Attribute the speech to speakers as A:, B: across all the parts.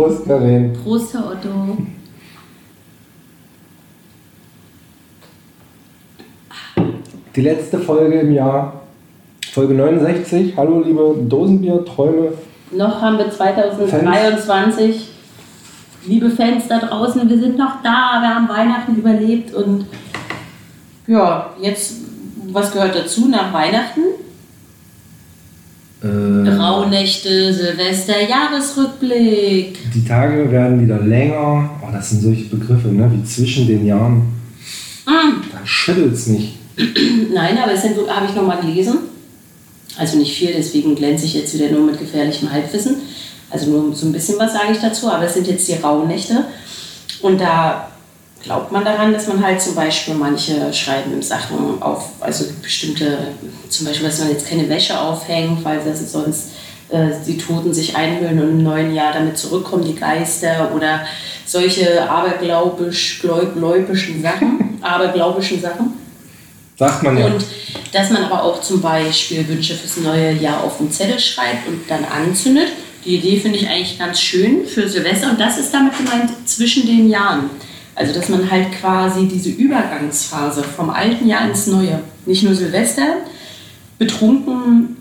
A: Prost, Karin.
B: Prost, Herr Otto.
A: Die letzte Folge im Jahr, Folge 69. Hallo, liebe Dosenbier-Träume.
B: Noch haben wir 2023. Liebe Fans da draußen, wir sind noch da, wir haben Weihnachten überlebt und ja, jetzt, was gehört dazu nach Weihnachten?
A: Äh,
B: Rauhnächte, Silvester, Jahresrückblick.
A: die Tage werden wieder länger. Oh, das sind solche Begriffe, ne? wie zwischen den Jahren.
B: Mm.
A: Da schüttelt's nicht.
B: Nein, aber es sind, habe ich nochmal gelesen. Also nicht viel, deswegen glänze ich jetzt wieder nur mit gefährlichem Halbwissen. Also nur so ein bisschen was sage ich dazu, aber es sind jetzt die Rauhnächte. Und da glaubt man daran, dass man halt zum Beispiel manche schreiben Sachen auf, also bestimmte, zum Beispiel, dass man jetzt keine Wäsche aufhängt, weil das sonst äh, die Toten sich einhüllen und im neuen Jahr damit zurückkommen, die Geister oder solche aberglaubisch, gläubischen Sachen, aberglaubischen Sachen.
A: Sagt man ja.
B: Und dass man aber auch zum Beispiel Wünsche fürs neue Jahr auf den Zettel schreibt und dann anzündet. Die Idee finde ich eigentlich ganz schön für Silvester und das ist damit gemeint zwischen den Jahren. Also dass man halt quasi diese Übergangsphase vom alten Jahr ins neue, nicht nur Silvester, betrunken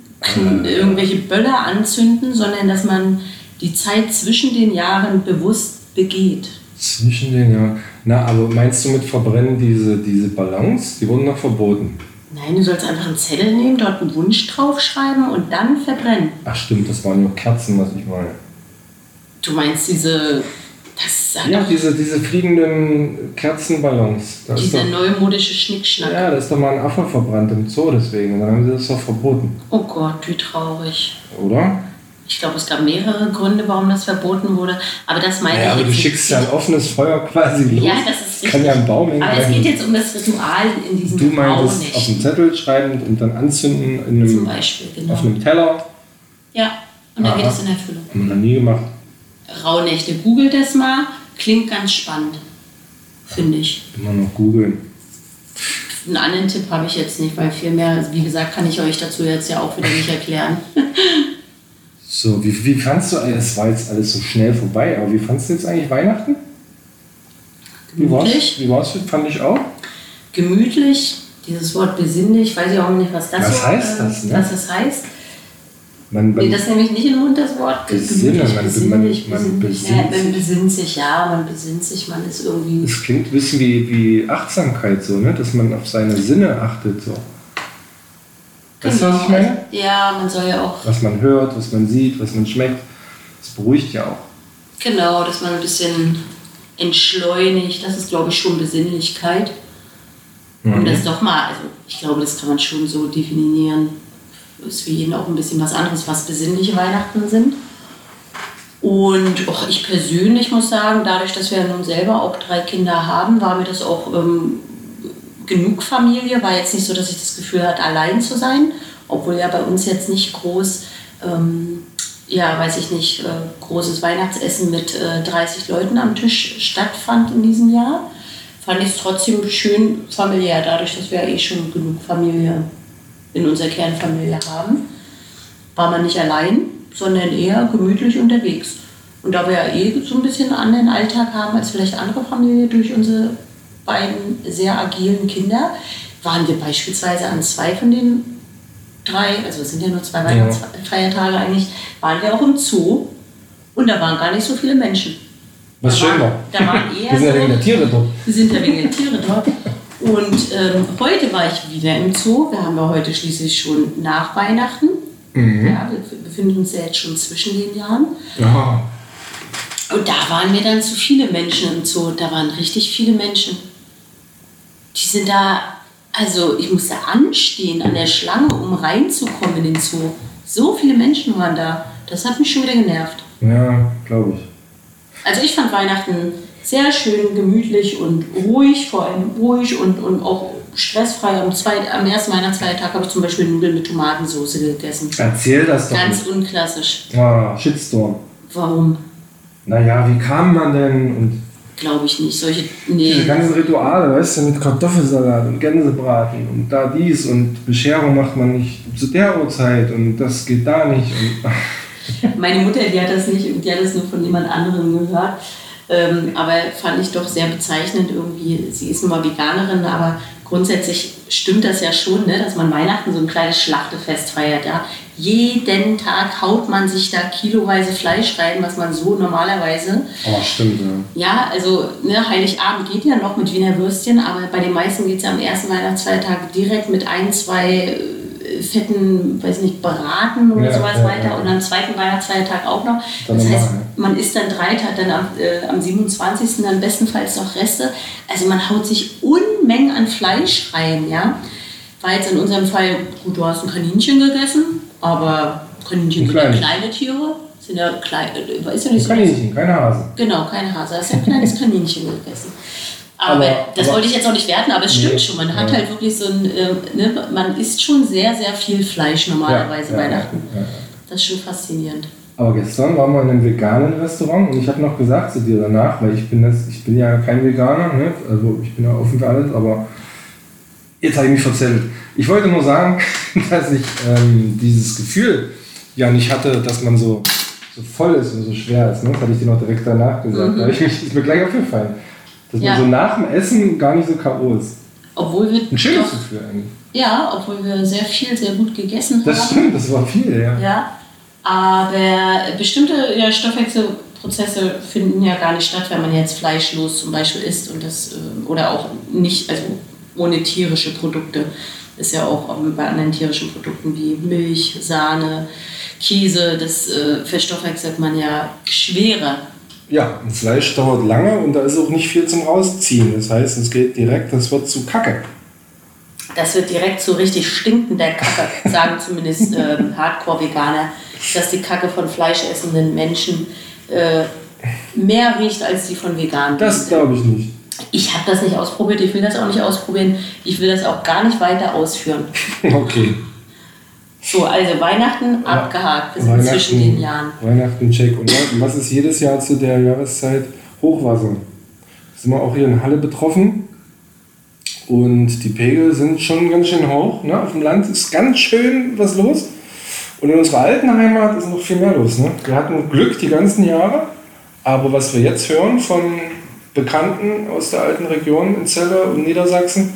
B: irgendwelche Böller anzünden, sondern dass man die Zeit zwischen den Jahren bewusst begeht.
A: Zwischen den Jahren. Na, aber meinst du mit Verbrennen diese, diese Ballons? Die wurden noch verboten.
B: Nein, du sollst einfach einen Zettel nehmen, dort einen Wunsch draufschreiben und dann verbrennen.
A: Ach stimmt, das waren nur Kerzen, was ich meine.
B: Du meinst diese, hat
A: Ja, diese, diese fliegenden Kerzenballons. Da
B: dieser
A: doch,
B: neumodische Schnickschnack.
A: ja, da ist doch mal ein Affe verbrannt im Zoo deswegen. Und dann haben sie das doch verboten.
B: Oh Gott, wie traurig.
A: Oder?
B: Ich glaube, es gab mehrere Gründe, warum das verboten wurde. Aber das meine
A: Ja,
B: ich
A: aber
B: jetzt
A: du schickst ja ein offenes Feuer quasi los.
B: Ja, das ist
A: Kann ja ein Baum hängen
B: Aber es geht jetzt um das Ritual in diesem
A: Du meintest auf dem Zettel schreiben und dann anzünden in einem,
B: Beispiel, genau.
A: auf einem Teller.
B: Ja, und dann
A: Aha.
B: geht es in Erfüllung.
A: Haben wir noch nie gemacht.
B: Rauhnächte, googelt das mal. Klingt ganz spannend, finde ich.
A: Immer noch googeln.
B: Einen anderen Tipp habe ich jetzt nicht, weil viel mehr, wie gesagt, kann ich euch dazu jetzt ja auch wieder nicht erklären.
A: So, wie, wie fandst du, es war jetzt alles so schnell vorbei, aber wie fandst du jetzt eigentlich Weihnachten? Wie war's?
B: Gemütlich.
A: Wie war's? Fand ich auch.
B: gemütlich, dieses Wort besinnlich, weiß ich auch nicht, was das,
A: Was
B: so,
A: heißt
B: äh,
A: das, ne?
B: was das heißt.
A: Man, man,
B: Nee, das nehme ich nicht den Mund, das Wort.
A: Besinnen, man-
B: besinnlich,
A: man- man
B: besinnlich.
A: besinnt
B: Ja, man besinnt sich, ja, man besinnt sich, man ist irgendwie.
A: es klingt ein bisschen wie, wie Achtsamkeit, so, ne? dass man auf seine Sinne achtet. So. Weißt du, was ich meine?
B: Ja, man soll ja auch,
A: Was man hört, was man sieht, was man schmeckt. Das beruhigt ja auch.
B: genau, dass man ein bisschen entschleunigt, das ist, glaube ich, schon Besinnlichkeit. Um das doch mal, also ich glaube, das kann man schon so definieren. Ist für jeden auch ein bisschen was anderes, was besinnliche Weihnachten sind. Und auch ich persönlich muss sagen, dadurch, dass wir nun selber auch drei Kinder haben, war mir das auch ähm, genug Familie. War jetzt nicht so, dass ich das Gefühl hatte, allein zu sein. Obwohl ja bei uns jetzt nicht groß, ähm, ja, weiß ich nicht, äh, großes Weihnachtsessen mit äh, 30 Leuten am Tisch stattfand in diesem Jahr. Fand ich es trotzdem schön familiär, dadurch, dass wir eh schon genug Familie in unserer Kernfamilie haben war man nicht allein, sondern eher gemütlich unterwegs. Und da wir ja eh so ein bisschen einen anderen Alltag haben als vielleicht andere Familien durch unsere beiden sehr agilen Kinder, waren wir beispielsweise an zwei von den drei, also es sind ja nur zwei Weihnachtsfeiertage eigentlich, waren wir auch im Zoo und da waren gar nicht so viele Menschen.
A: Was schön war.
B: Da waren eher
A: Wir sind ja wegen der Tiere dort.
B: wir sind ja wegen der Tiere dort. Und ähm, heute war ich wieder im Zoo. Wir haben ja heute schließlich schon nach Weihnachten.
A: Mhm.
B: Ja, wir befinden uns ja jetzt schon zwischen den Jahren.
A: Ja.
B: Und da waren mir dann zu viele Menschen im Zoo. Da waren richtig viele Menschen. Die sind da, also ich musste anstehen an der Schlange, um reinzukommen in den Zoo. So viele Menschen waren da. Das hat mich schon wieder genervt.
A: Ja, glaube ich.
B: Also ich fand Weihnachten sehr schön, gemütlich und ruhig, vor allem ruhig und, und auch stressfrei. Am, zweit, am ersten Weihnachtsfeiertag habe ich zum Beispiel Nudeln mit Tomatensauce gegessen.
A: Erzähl das doch.
B: Ganz
A: nicht.
B: unklassisch.
A: Ah, Shitstorm.
B: Warum?
A: Naja, wie kam man denn? Und
B: Glaube ich nicht. Solche.
A: diese
B: Nee.
A: ganzen Rituale, weißt du, mit Kartoffelsalat und Gänsebraten und da dies und Bescherung macht man nicht zu der Uhrzeit und das geht da nicht.
B: Meine Mutter, die hat das nicht, die hat das nur von jemand anderem gehört. Ähm, aber fand ich doch sehr bezeichnend irgendwie. Sie ist nun mal Veganerin, aber grundsätzlich stimmt das ja schon, ne, dass man Weihnachten so ein kleines Schlachtefest feiert. Ja. Jeden Tag haut man sich da kiloweise Fleisch rein, was man so normalerweise.
A: Oh, stimmt, ja.
B: Ja, also ne, Heiligabend geht ja noch mit Wiener Würstchen, aber bei den meisten geht es ja am ersten Weihnachtsfeiertag direkt mit ein, zwei äh, fetten, weiß nicht, Braten oder
A: Ja,
B: sowas
A: ja,
B: weiter
A: ja.
B: und am zweiten Weihnachtsfeiertag auch noch.
A: Dann
B: das heißt,
A: ne?
B: man isst dann drei Tage, dann am, äh, am 27. dann bestenfalls noch Reste. Also man haut sich Unmengen an Fleisch rein, ja. War jetzt in unserem Fall, gut, du hast ein Kaninchen gegessen, aber Kaninchen
A: Ein
B: sind ja kleine Tiere, sind ja klein, äh, ist ja nicht so.
A: Kaninchen, keine Hase.
B: Genau, kein Hase, hast ja ein kleines Kaninchen gegessen. Aber,
A: Aber-
B: das
A: aber-
B: wollte ich jetzt auch nicht werten, aber es
A: Nee,
B: stimmt schon. Man hat
A: ja.
B: halt wirklich so ein, ähm, ne, man isst schon sehr, sehr viel Fleisch normalerweise
A: Ja,
B: Weihnachten.
A: ja.
B: Das ist schon faszinierend.
A: Aber gestern waren wir in einem veganen Restaurant und ich habe noch gesagt zu dir danach, weil ich bin das, ich bin ja kein Veganer, ne? also ich bin ja offen für alles, aber jetzt habe ich mich verzählt. Ich wollte nur sagen, dass ich ähm, dieses Gefühl ja nicht hatte, dass man so, so voll ist und so schwer ist. Ne? Das hatte ich dir noch direkt danach gesagt. Da hab ich mich, ist mir gleich aufgefallen. Dass
B: Ja.
A: man so nach dem Essen gar nicht so K.O. ist.
B: Obwohl wir
A: Ein schönes Gefühl eigentlich.
B: ja, obwohl wir sehr viel, sehr gut gegessen
A: Das
B: haben.
A: stimmt, das war viel, ja.
B: Ja, aber bestimmte ja, Stoffwechselprozesse finden ja gar nicht statt, wenn man jetzt fleischlos zum Beispiel isst und das äh, oder auch nicht, also ohne tierische Produkte. Ist ja auch bei anderen tierischen Produkten wie Milch, Sahne, Käse, das äh, verstoffwechselt man ja schwerer.
A: Ja, ein Fleisch dauert lange und da ist auch nicht viel zum Rausziehen. Das heißt, es geht direkt, das wird zu Kacke.
B: Das wird direkt zu richtig stinkender Kacke, sagen zumindest ähm, Hardcore-Veganer, dass die Kacke von fleischessenden Menschen äh, mehr riecht als die von Veganen.
A: Das glaube ich nicht.
B: Ich habe das nicht ausprobiert, ich will das auch nicht ausprobieren, ich will das auch gar nicht weiter ausführen.
A: Okay.
B: So, also Weihnachten abgehakt, wir sind zwischen den Jahren.
A: Weihnachten check. Und was ist jedes Jahr zu der Jahreszeit? Hochwasser. Sind wir auch hier in Halle betroffen. Und die Pegel sind schon ganz schön hoch. Ne? Auf dem Land ist ganz schön was los. Und in unserer alten Heimat ist noch viel mehr los. Ne? Wir hatten Glück die ganzen Jahre. Aber was wir jetzt hören von Bekannten aus der alten Region in Celle und Niedersachsen,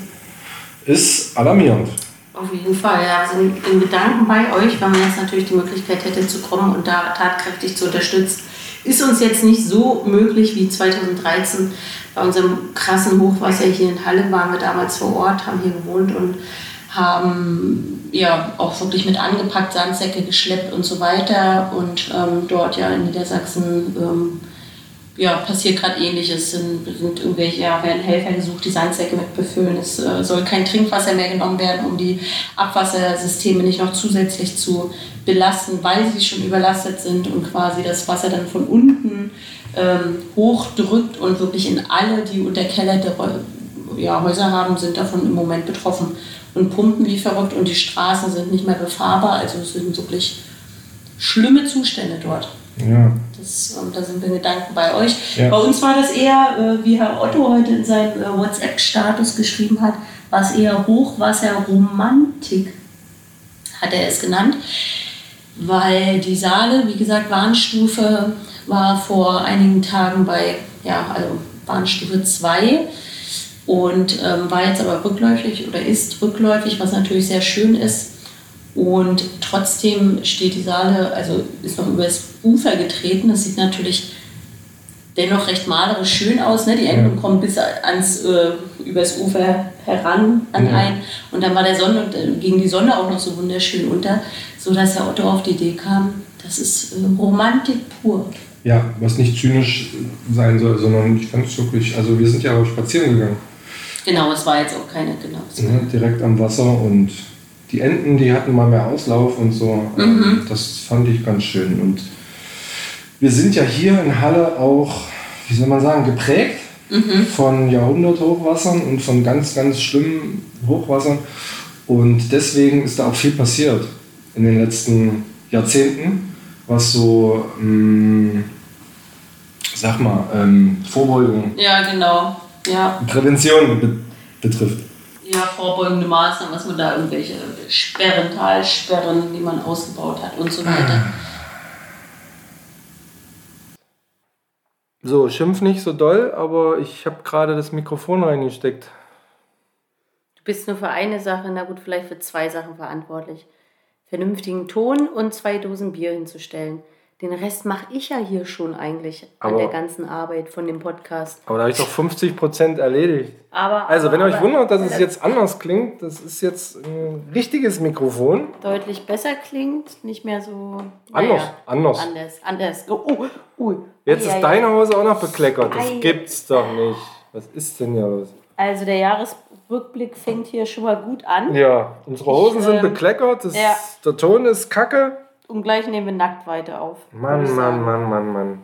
A: ist alarmierend.
B: Auf jeden Fall, ja, sind in Gedanken bei euch, weil man jetzt natürlich die Möglichkeit hätte zu kommen und da tatkräftig zu unterstützen. Ist uns jetzt nicht so möglich wie 2013 bei unserem krassen Hochwasser hier in Halle waren wir damals vor Ort, haben hier gewohnt und haben ja auch wirklich mit angepackt, Sandsäcke geschleppt und so weiter und ähm, dort ja in Niedersachsen ähm, ja, passiert gerade ähnliches. Sind, sind irgendwelche, ja, werden Helfer gesucht, die Sandsäcke mit befüllen. Es äh, soll kein Trinkwasser mehr genommen werden, um die Abwassersysteme nicht noch zusätzlich zu belasten, weil sie schon überlastet sind und quasi das Wasser dann von unten ähm, hochdrückt und wirklich in alle, die unterkellerte ja, Häuser haben, sind davon im Moment betroffen und pumpen wie verrückt und die Straßen sind nicht mehr befahrbar. Also es sind wirklich schlimme Zustände dort.
A: Ja.
B: Das, ähm, da sind wir Gedanken bei euch.
A: Ja.
B: Bei uns war das eher, äh, wie Herr Otto heute in seinem äh, WhatsApp-Status geschrieben hat, war es eher Hochwasserromantik, hat er es genannt. Weil die Saale, wie gesagt, Warnstufe war vor einigen Tagen bei, ja, also Warnstufe 2 und ähm, war jetzt aber rückläufig oder ist rückläufig, was natürlich sehr schön ist. Und trotzdem steht die Saale, also ist noch übers Ufer getreten. Das sieht natürlich dennoch recht malerisch schön aus. Ne? Die Enden
A: Ja.
B: kommen bis ans, äh, übers Ufer heran an
A: Ja.
B: ein. Und dann war der Sonne, äh, ging die Sonne auch noch so wunderschön unter, sodass Herr Otto auf die Idee kam, das ist äh, Romantik pur.
A: Ja, was nicht zynisch sein soll, sondern ich fand es wirklich, also wir sind ja auch spazieren gegangen,
B: Genau, es war jetzt auch keine, genau. war-
A: ne, direkt am Wasser und die Enten, die hatten mal mehr Auslauf und so. Ähm, Das fand ich ganz schön. Und wir sind ja hier in Halle auch, wie soll man sagen, geprägt von Jahrhunderthochwassern und von ganz, ganz schlimmen Hochwassern. Und deswegen ist da auch viel passiert in den letzten Jahrzehnten, was so, ähm, sag mal, ähm, Vorbeugung,
B: Ja, genau. Ja,
A: Prävention be betrifft
B: ja, vorbeugende Maßnahmen, dass man da irgendwelche Sperren, Talsperren, die man ausgebaut hat und so weiter.
A: So, schimpf nicht so doll, aber ich habe gerade das Mikrofon reingesteckt.
B: Du bist nur für eine Sache, na gut, vielleicht für zwei Sachen verantwortlich. Vernünftigen Ton und zwei Dosen Bier hinzustellen. Den Rest mache ich ja hier schon eigentlich an
A: Aber-
B: der ganzen Arbeit von dem Podcast.
A: Aber da habe ich doch 50% erledigt.
B: Aber,
A: Also,
B: aber,
A: wenn ihr euch wundert, dass es jetzt anders klingt, das ist jetzt ein richtiges Mikrofon.
B: deutlich besser klingt, nicht mehr so
A: Anders,
B: naja,
A: anders.
B: anders, anders. Oh, oh, oh.
A: Jetzt
B: Ei,
A: ist
B: ei,
A: deine Hose auch noch bekleckert. Das
B: Ei.
A: gibt's doch nicht. Was ist denn hier los?
B: Also der Jahresrückblick fängt hier schon mal gut an.
A: Ja, unsere Hosen
B: Ich,
A: sind
B: ähm,
A: bekleckert. Das,
B: ja.
A: Der Ton ist kacke.
B: Und gleich nehmen wir nackt weiter auf.
A: Mann, Mann. Mann, Mann, Mann.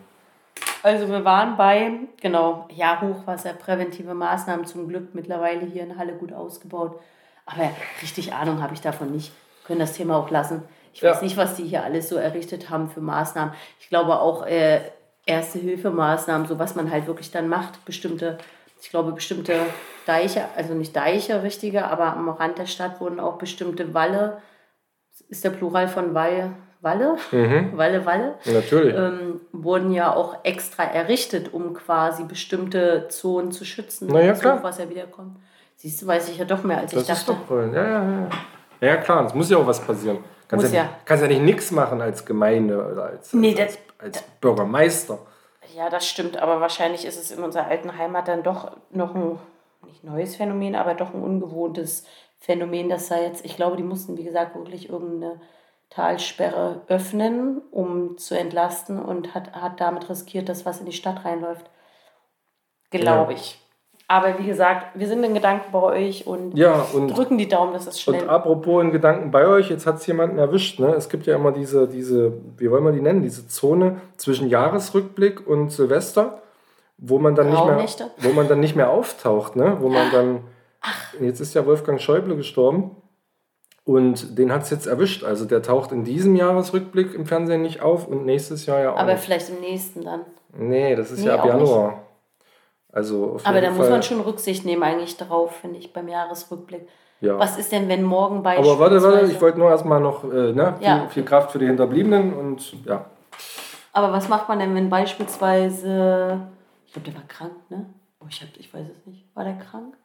B: Also wir waren bei, genau, ja, Hochwasser, präventive Maßnahmen zum Glück mittlerweile hier in Halle gut ausgebaut. Aber richtig Ahnung habe ich davon nicht. Wir können das Thema auch lassen. Ich
A: Ja.
B: weiß nicht, was die hier alles so errichtet haben für Maßnahmen. Ich glaube auch äh, Erste-Hilfe-Maßnahmen, so was man halt wirklich dann macht. Bestimmte, ich glaube, bestimmte Deiche, also nicht Deiche, richtige, aber am Rand der Stadt wurden auch bestimmte Walle, ist der Plural von Wall, Walle?
A: Mhm.
B: Walle, Walle?
A: Natürlich.
B: ähm, wurden ja auch extra errichtet, um quasi bestimmte Zonen zu schützen,
A: Na ja,
B: wenn das
A: klar.
B: Hochwasser wiederkommt. Siehst du, weiß ich ja doch mehr, als
A: das
B: ich
A: ist
B: dachte.
A: doch toll. Ja, ja, ja. Ja, klar, es muss ja auch was passieren. Kannst
B: Muss
A: ja,
B: ja.
A: Nicht, kannst ja nicht nichts machen als Gemeinde oder als,
B: Nee,
A: als,
B: das-
A: als Bürgermeister.
B: Ja, das stimmt, aber wahrscheinlich ist es in unserer alten Heimat dann doch noch ein, nicht neues Phänomen, aber doch ein ungewohntes Phänomen, dass da jetzt, ich glaube, die mussten, wie gesagt, wirklich irgendeine Talsperre öffnen, um zu entlasten und hat, hat damit riskiert, dass was in die Stadt reinläuft. Glaube
A: Ja.
B: ich. Aber wie gesagt, wir sind in Gedanken bei euch und
A: Ja, und
B: drücken die Daumen, dass es schnell
A: Und apropos in Gedanken bei euch, jetzt hat es jemanden erwischt. Ne? Es gibt ja immer diese, diese, wie wollen wir die nennen, diese Zone zwischen Jahresrückblick und Silvester, wo man dann, nicht mehr, wo man dann nicht mehr auftaucht. Ne? Wo man dann, jetzt ist ja Wolfgang Schäuble gestorben und den hat es jetzt erwischt. Also der taucht in diesem Jahresrückblick im Fernsehen nicht auf und nächstes Jahr ja auch
B: Aber
A: nicht.
B: vielleicht im nächsten dann.
A: Nee, das ist
B: Nee,
A: ja ab
B: auch nicht.
A: Januar. Also
B: Aber da muss
A: Fall-
B: man schon Rücksicht nehmen eigentlich drauf, finde ich, beim Jahresrückblick.
A: Ja.
B: Was ist denn, wenn morgen beispielsweise...
A: Aber warte, warte, ich wollte nur erstmal noch äh, ne, viel,
B: Ja.
A: viel Kraft für die Hinterbliebenen und ja.
B: Aber was macht man denn, wenn beispielsweise... Ich glaube, der war krank, ne? Oh, ich, hab, ich weiß es nicht. War der krank?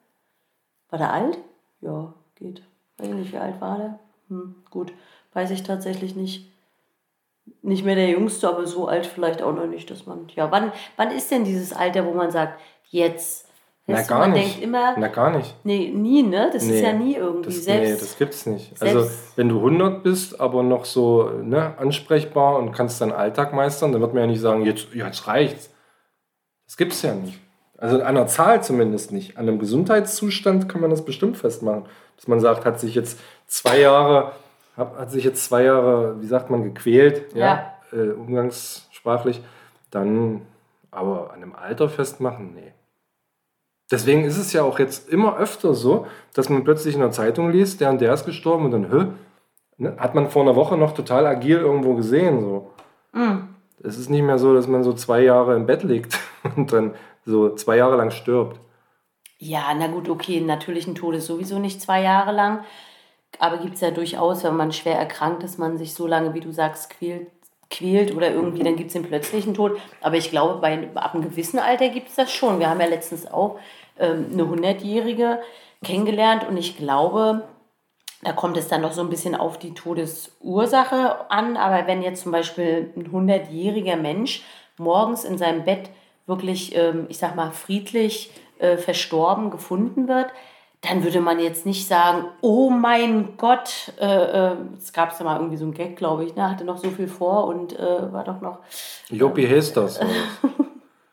B: War der alt? Ja, geht. Weiß ich nicht, wie alt war der? Hm, gut. Weiß ich tatsächlich nicht. Nicht mehr der Jüngste, aber so alt vielleicht auch noch nicht, dass man... Ja, wann, wann ist denn dieses Alter, wo man sagt, jetzt...
A: Na gar
B: man
A: nicht.
B: denkt immer...
A: Na gar nicht.
B: Nee, nie, ne? Das
A: Nee,
B: ist ja nie irgendwie.
A: Das,
B: selbst,
A: nee, das gibt's nicht. Also wenn du 100 bist, aber noch so ne, ansprechbar und kannst deinen Alltag meistern, dann wird man ja nicht sagen, jetzt, jetzt reicht's. Das gibt's ja nicht. Also an einer Zahl zumindest nicht. An einem Gesundheitszustand kann man das bestimmt festmachen. Dass man sagt, hat sich jetzt zwei Jahre, hat, hat sich jetzt zwei Jahre, wie sagt man, gequält, ja, Äh, umgangssprachlich, dann aber an einem Alter festmachen, nee. Deswegen ist es ja auch jetzt immer öfter so, dass man plötzlich in der Zeitung liest, der und der ist gestorben und dann, hä? Ne? Hat man vor einer Woche noch total agil irgendwo gesehen. So.
B: Mm.
A: Es ist nicht mehr so, dass man so zwei Jahre im Bett liegt und dann so zwei Jahre lang stirbt.
B: Ja, na gut, okay, natürlichen Tod ist sowieso nicht zwei Jahre lang. Aber gibt es ja durchaus, wenn man schwer erkrankt ist, man sich so lange, wie du sagst, quält, quält oder irgendwie, dann gibt es den plötzlichen Tod. Aber ich glaube, bei, ab einem gewissen Alter gibt es das schon. Wir haben ja letztens auch ähm, eine 100-Jährige kennengelernt und ich glaube, da kommt es dann noch so ein bisschen auf die Todesursache an. Aber wenn jetzt zum Beispiel ein 100-jähriger Mensch morgens in seinem Bett wirklich, ähm, ich sag mal, friedlich äh, verstorben gefunden wird, dann würde man jetzt nicht sagen, oh mein Gott, äh, äh, es gab ja mal irgendwie so einen Gag, glaube ich, ne? hatte noch so viel vor und äh, war doch noch
A: Jopi war das.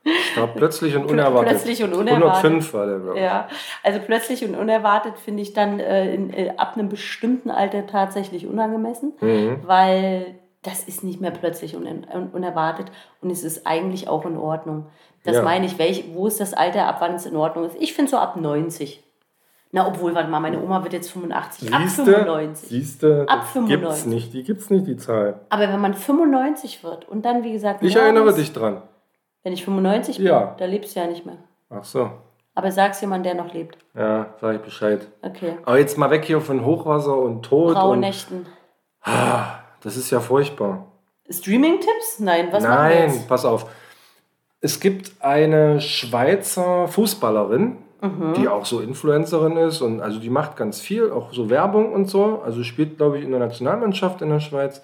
A: Ich glaube, plötzlich und unerwartet.
B: Plötzlich und unerwartet.
A: 105 war der, glaube ich.
B: Ja, also plötzlich und unerwartet finde ich dann äh, in, äh, ab einem bestimmten Alter tatsächlich unangemessen,
A: Mhm.
B: weil das ist nicht mehr plötzlich und un unerwartet und es ist eigentlich auch in Ordnung. Das
A: Ja.
B: meine ich, welch, wo ist das Alter, ab wann es in Ordnung ist? Ich finde so ab 90. Na, obwohl, warte mal, meine Oma wird jetzt 85, ab
A: Siehste,
B: 95.
A: siehste,
B: Ab
A: das
B: 95.
A: gibt's nicht. Die gibt's nicht, die Zahl.
B: Aber wenn man 95 wird und dann, wie gesagt,
A: Ich erinnere dich dran.
B: Wenn ich 95 bin,
A: Ja.
B: da lebst du ja nicht mehr.
A: Ach so.
B: Aber sag's jemand, der noch lebt.
A: Ja, sag ich Bescheid.
B: Okay.
A: Aber jetzt mal weg hier von Hochwasser und Tod.
B: Graue
A: und,
B: Nächten.
A: Das ist ja furchtbar.
B: Streaming-Tipps? Nein, was
A: Nein, pass auf. Es gibt eine Schweizer Fußballerin, mhm. die auch so Influencerin ist und also die macht ganz viel, auch so Werbung und so. Also spielt, glaube ich, in der Nationalmannschaft in der Schweiz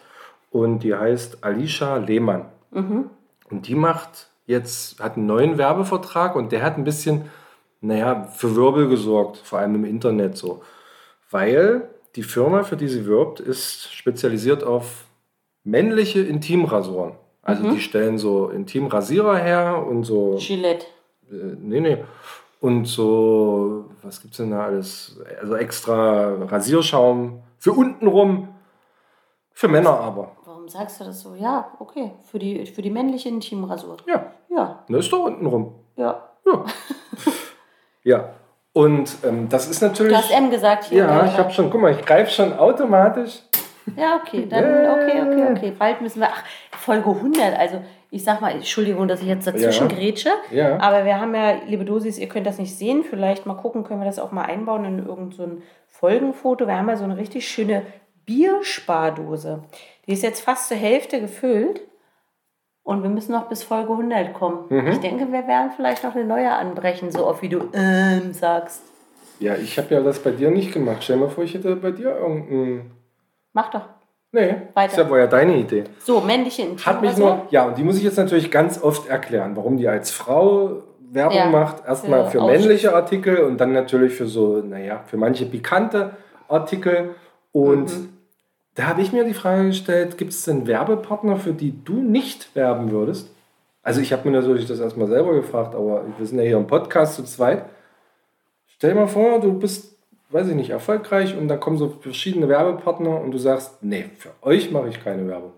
A: und die heißt Alicia Lehmann. Mhm. Und die macht jetzt, hat einen neuen Werbevertrag und der hat ein bisschen, naja, für Wirbel gesorgt, vor allem im Internet so. Weil die Firma, für die sie wirbt, ist spezialisiert auf männliche Intimrasuren. Also mhm. die stellen so Intimrasierer her und so.
B: Gillette.
A: Äh, nee, nee. Und so, was gibt's denn da alles? Also extra Rasierschaum für untenrum, für Männer aber.
B: Warum sagst du das so? Ja, okay. Für die, für die männliche Intimrasur.
A: Ja.
B: Ja.
A: Das ist doch untenrum.
B: Ja.
A: Ja. ja. Und ähm, das ist natürlich.
B: Du hast M gesagt
A: hier. Ja, ich habe schon, guck mal, ich greife schon automatisch
B: ja, okay, dann, okay, okay, okay. Bald müssen wir, ach, Folge 100, also ich sag mal, Entschuldigung, dass ich jetzt dazwischen ja. grätsche, ja. aber wir haben ja, liebe Dosis, ihr könnt das nicht sehen, vielleicht mal gucken, können wir das auch mal einbauen in irgendein so Folgenfoto. Wir haben ja so eine richtig schöne Bierspardose. Die ist jetzt fast zur Hälfte gefüllt und wir müssen noch bis Folge 100 kommen. Mhm. Ich denke, wir werden vielleicht noch eine neue anbrechen, so oft wie du ähm sagst.
A: Ja, ich habe ja das bei dir nicht gemacht. Stell mal vor, ich hätte bei dir irgendeinen
B: Mach doch.
A: Nee, Weiter. das war ja deine Idee.
B: So, männliche
A: Intim Hat mich nur, ja, und die muss ich jetzt natürlich ganz oft erklären, warum die als Frau Werbung ja, macht. Erstmal für, für männliche Artikel und dann natürlich für so, naja, für manche pikante Artikel. Und mhm. Da habe ich mir die Frage gestellt, gibt es denn Werbepartner, für die du nicht werben würdest? Also ich habe mir natürlich das erstmal selber gefragt, aber wir sind ja hier im Podcast zu zweit. Stell dir mal vor, du bist weiß ich nicht, erfolgreich und da kommen so verschiedene Werbepartner und du sagst, nee, für euch mache ich keine Werbung.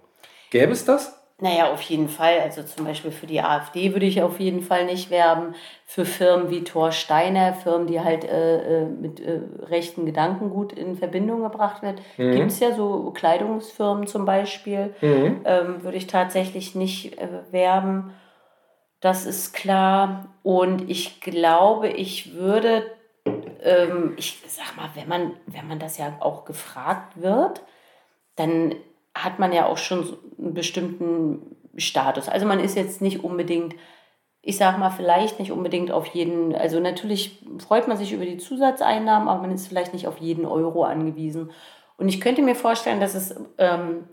A: Gäbe es das?
B: Naja, auf jeden Fall. Also zum Beispiel für die AfD würde ich auf jeden Fall nicht werben. Für Firmen wie Thor Steiner, Firmen, die halt äh, äh mit äh, rechten Gedankengut in Verbindung gebracht wird. Mhm. Gibt es ja so Kleidungsfirmen zum Beispiel. Mhm. Ähm, würde ich tatsächlich nicht äh, werben. Das ist klar. Und ich glaube, ich würde ähm, ich sag mal, wenn man, wenn man das ja auch gefragt wird, dann hat man ja auch schon einen bestimmten Status. Also man ist jetzt nicht unbedingt, ich sag mal, vielleicht nicht unbedingt auf jeden, also natürlich freut man sich über die Zusatzeinnahmen, aber man ist vielleicht nicht auf jeden Euro angewiesen. Und ich könnte mir vorstellen, dass es ähm,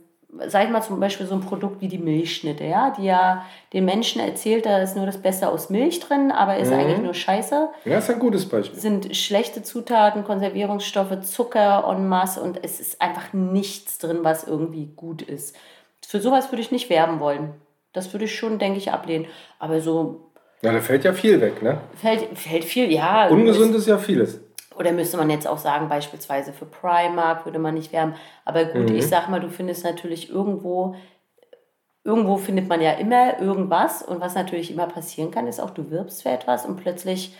B: sag ich mal zum Beispiel so ein Produkt wie die Milchschnitte, ja, die ja den Menschen erzählt, da ist nur das Beste aus Milch drin, aber ist mhm. eigentlich nur Scheiße.
A: Ja, ist ein gutes Beispiel.
B: Sind schlechte Zutaten, Konservierungsstoffe, Zucker en masse und es ist einfach nichts drin, was irgendwie gut ist. Für sowas würde ich nicht werben wollen. Das würde ich schon, denke ich, ablehnen. Aber so.
A: Ja, da fällt ja viel weg, ne?
B: Fällt, fällt viel, ja.
A: Ungesund ist ja vieles.
B: Oder müsste man jetzt auch sagen, beispielsweise für Primark würde man nicht werben. Aber gut, mhm. ich sag mal, du findest natürlich irgendwo, irgendwo findet man ja immer irgendwas. Und was natürlich immer passieren kann, ist auch, du wirbst für etwas und plötzlich,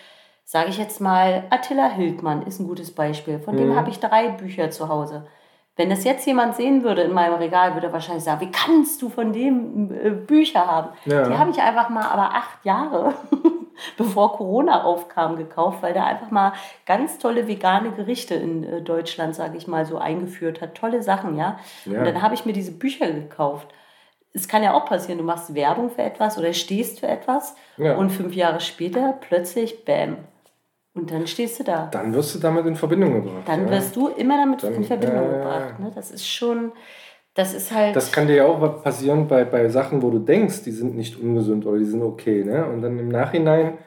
B: sage ich jetzt mal, Attila Hildmann ist ein gutes Beispiel. Von mhm. dem habe ich drei Bücher zu Hause. Wenn das jetzt jemand sehen würde in meinem Regal, würde er wahrscheinlich sagen, wie kannst du von dem äh, Bücher haben? Ja. Die habe ich einfach mal aber acht Jahre bevor Corona aufkam, gekauft, weil der einfach mal ganz tolle vegane Gerichte in äh, Deutschland, sage ich mal, so eingeführt hat. Tolle Sachen, ja. ja. Und dann habe ich mir diese Bücher gekauft. Es kann ja auch passieren, du machst Werbung für etwas oder stehst für etwas ja. und fünf Jahre später plötzlich, bam, und dann stehst du da.
A: Dann wirst du damit in Verbindung gebracht.
B: Dann wirst du immer damit dann, in Verbindung äh, gebracht. Ne? Das ist schon, das ist halt.
A: Das kann dir ja auch passieren bei, bei Sachen, wo du denkst, die sind nicht ungesund oder die sind okay. Ne? Und dann im Nachhinein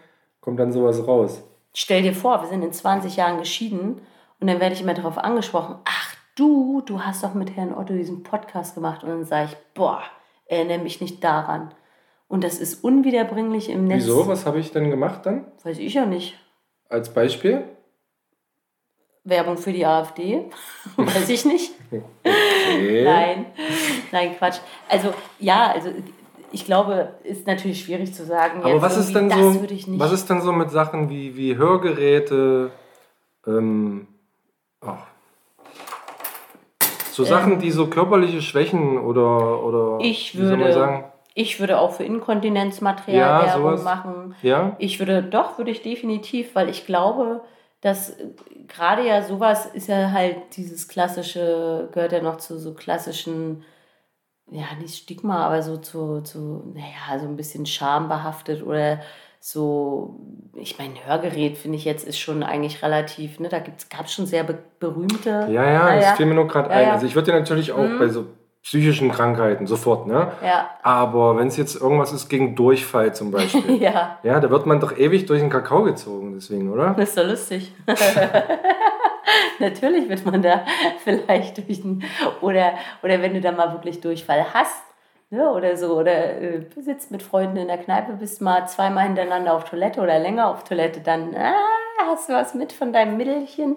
A: kommt dann sowas raus.
B: Stell dir vor, wir sind in 20 Jahren geschieden und dann werde ich immer darauf angesprochen, ach du, du hast doch mit Herrn Otto diesen Podcast gemacht. Und dann sage ich, boah, erinnere mich nicht daran. Und das ist unwiederbringlich im Netz.
A: Wieso? Was habe ich denn gemacht dann?
B: Weiß ich ja nicht.
A: Als Beispiel?
B: Werbung für die AfD. Weiß ich nicht. Okay. Nein, nein, Quatsch. Also ja, also ich glaube, ist natürlich schwierig zu sagen.
A: Aber was ist denn so? Was ist denn so mit Sachen wie, wie Hörgeräte? Ähm, oh. So Sachen, ähm, die so körperliche Schwächen oder oder
B: ich würde ich würde auch für Inkontinenzmaterial ja, Werbung sowas. machen.
A: Ja.
B: Ich würde doch würde ich definitiv, weil ich glaube, dass gerade ja sowas ist ja halt dieses klassische, gehört ja noch zu so klassischen ja, nicht Stigma, aber so zu, zu naja, so ein bisschen schambehaftet oder so, ich meine, Hörgerät finde ich jetzt ist schon eigentlich relativ, ne, da gab es schon sehr be berühmte.
A: Ja, ja, naja. das fiel mir nur gerade ja, ein. Ja. Also ich würde natürlich auch mhm. bei so psychischen Krankheiten sofort, ne?
B: Ja.
A: Aber wenn es jetzt irgendwas ist gegen Durchfall zum Beispiel,
B: ja.
A: ja, da wird man doch ewig durch den Kakao gezogen, deswegen, oder?
B: Das ist doch lustig. Natürlich wird man da vielleicht durch den, oder, oder wenn du da mal wirklich Durchfall hast, ne, oder so, oder äh, sitzt mit Freunden in der Kneipe, bist mal zweimal hintereinander auf Toilette oder länger auf Toilette, dann ah, hast du was mit von deinem Mittelchen.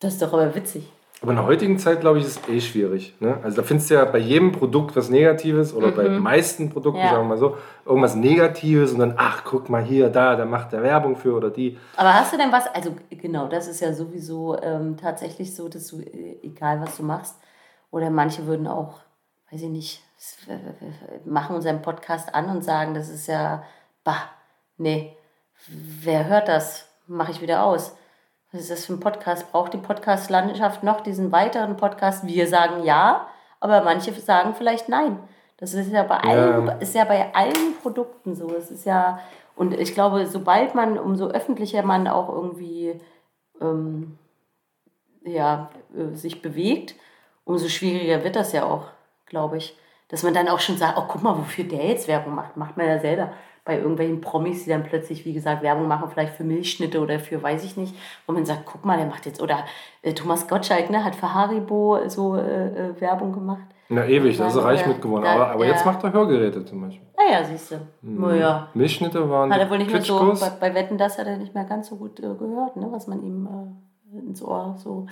B: Das ist doch aber witzig.
A: Aber in der heutigen Zeit, glaube ich, ist es eh schwierig. Ne? Also da findest du ja bei jedem Produkt was Negatives oder mhm. bei den meisten Produkten, ja. sagen wir mal so, irgendwas Negatives und dann, ach, guck mal hier, da, da macht der Werbung für oder die.
B: Aber hast du denn was, also genau, das ist ja sowieso ähm, tatsächlich so, dass du, äh, egal was du machst, oder manche würden auch, weiß ich nicht, machen unseren Podcast an und sagen, das ist ja, bah, nee, wer hört das? Mache ich wieder aus. Was ist das für ein Podcast? Braucht die Podcast-Landschaft noch diesen weiteren Podcast? Wir sagen ja, aber manche sagen vielleicht nein. Das ist ja bei allen, ja. ist ja bei allen Produkten so. Es ist ja, und ich glaube, sobald man, umso öffentlicher man auch irgendwie ähm, ja, äh, sich bewegt, umso schwieriger wird das ja auch, glaube ich. Dass man dann auch schon sagt, oh, guck mal, wofür der jetzt Werbung macht. Macht man ja selber bei irgendwelchen Promis, die dann plötzlich, wie gesagt, Werbung machen, vielleicht für Milchschnitte oder für weiß ich nicht, wo man sagt, guck mal, der macht jetzt, oder äh, Thomas Gottschalk, ne, hat für Haribo so äh, äh Werbung gemacht.
A: Na ewig, da ist er reich mitgewonnen. Aber, aber ja. jetzt macht er Hörgeräte zum Beispiel.
B: Ah ja, siehst du.
A: Hm. Ja. Milchschnitte waren.
B: Hat er wohl nicht mehr so, bei, bei, Wetten, das hat er nicht mehr ganz so gut äh, gehört, ne, was man ihm äh, ins Ohr so.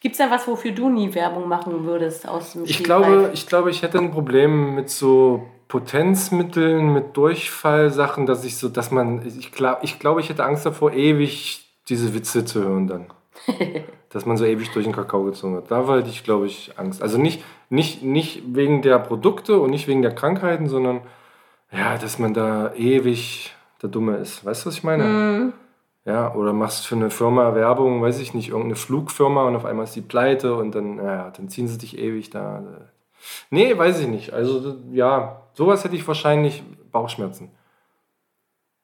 B: Gibt es da was, wofür du nie Werbung machen würdest aus dem
A: ich glaube, ich glaube, ich hätte ein Problem mit so Potenzmitteln, mit Durchfallsachen, dass ich so, dass man, ich glaube, ich, glaub, ich hätte Angst davor, ewig diese Witze zu hören dann. dass man so ewig durch den Kakao gezogen wird. Da hätte ich, glaube ich, Angst. Also nicht, nicht, nicht wegen der Produkte und nicht wegen der Krankheiten, sondern ja, dass man da ewig der Dumme ist. Weißt du, was ich meine? Mm. Ja, oder machst für eine Firma Werbung, weiß ich nicht, irgendeine Flugfirma und auf einmal ist die pleite und dann, ja, dann ziehen sie dich ewig da. Nee, weiß ich nicht. Also, ja, Sowas hätte ich wahrscheinlich Bauchschmerzen.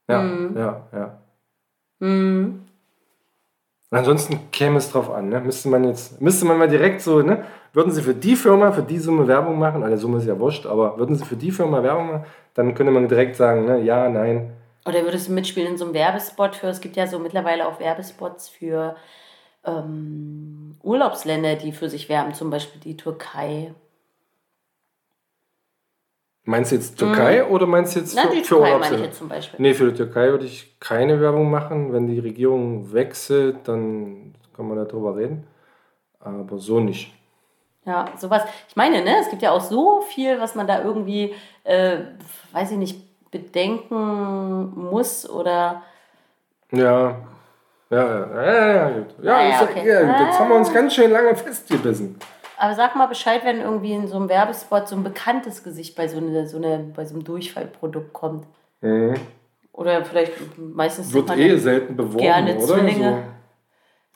A: Ja, mhm. ja, ja.
B: Mhm.
A: Ansonsten käme es drauf an, ne? Müsste man jetzt, müsste man mal direkt so, ne? Würden Sie für die Firma, für die Summe Werbung machen, also Summe ist ja wurscht, aber würden Sie für die Firma Werbung machen, dann könnte man direkt sagen, ne, ja, nein.
B: Oder würdest du mitspielen in so einem Werbespot für, es gibt ja so mittlerweile auch Werbespots für ähm, Urlaubsländer, die für sich werben, zum Beispiel die Türkei.
A: Meinst du jetzt Türkei mhm. oder meinst du jetzt
B: Na, für, die für Türkei meine ich jetzt zum Beispiel.
A: Nee, für die Türkei würde ich keine Werbung machen. Wenn die Regierung wechselt, dann kann man darüber reden. Aber so nicht.
B: Ja, sowas. Ich meine, ne, es gibt ja auch so viel, was man da irgendwie, äh, weiß ich nicht, bedenken muss oder.
A: Ja. Ja, ja, ja, ja, gut. Ja, ja, okay. ja, jetzt haben wir uns ganz schön lange festgebissen.
B: Aber sag mal Bescheid, wenn irgendwie in so einem Werbespot so ein bekanntes Gesicht bei so, eine, so, eine, bei so einem Durchfallprodukt kommt.
A: Mhm.
B: Oder vielleicht meistens.
A: Wird eh selten beworben, gerne oder?
B: Zwillinge.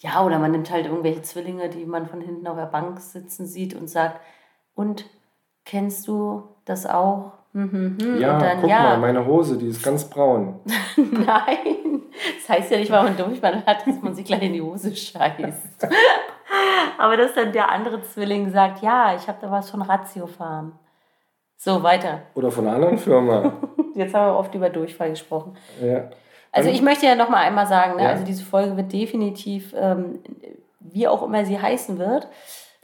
B: So. Ja, oder man nimmt halt irgendwelche Zwillinge, die man von hinten auf der Bank sitzen sieht und sagt, und kennst du das auch?
A: Hm, hm, hm. Ja, dann, guck ja. mal, meine Hose, die ist ganz braun.
B: Nein, das heißt ja nicht, weil man Durchfall hat, dass man sich gleich in die Hose scheißt. Aber dass dann der andere Zwilling sagt, ja, ich habe da was von Ratio Farm. So, weiter.
A: Oder von einer anderen Firma.
B: Jetzt haben wir oft über Durchfall gesprochen.
A: Ja.
B: Also ich möchte ja noch mal einmal sagen, ne, ja. also diese Folge wird definitiv, ähm, wie auch immer sie heißen wird,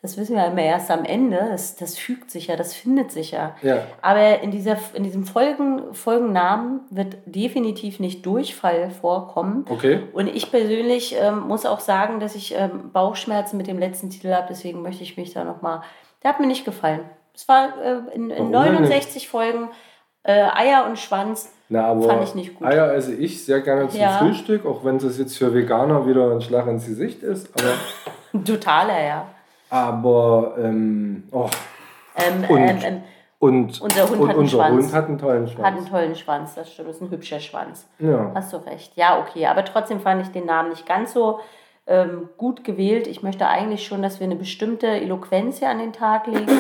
B: das wissen wir ja immer erst am Ende, das, das fügt sich ja, das findet sich ja.
A: ja.
B: Aber in, dieser, in diesem Folgen, Folgennamen wird definitiv nicht Durchfall vorkommen.
A: Okay.
B: Und ich persönlich ähm, muss auch sagen, dass ich ähm, Bauchschmerzen mit dem letzten Titel habe, deswegen möchte ich mich da nochmal, der hat mir nicht gefallen. Es war äh, in, in 69 Folgen äh, Eier und Schwanz.
A: Na, aber Fand ich nicht gut. Eier esse ich sehr gerne zum ja. Frühstück, auch wenn es jetzt für Veganer wieder ein Schlag ins Gesicht ist. Aber
B: Totaler, ja.
A: Aber, ähm, oh.
B: Ähm,
A: und,
B: ähm, ähm,
A: und,
B: unser Hund,
A: und
B: hat,
A: unser
B: einen
A: Hund hat einen tollen Schwanz.
B: Hat einen tollen Schwanz, das stimmt. Das ist ein hübscher Schwanz.
A: Ja.
B: Hast du recht. Ja, okay. Aber trotzdem fand ich den Namen nicht ganz so ähm, gut gewählt. Ich möchte eigentlich schon, dass wir eine bestimmte Eloquenz hier an den Tag legen.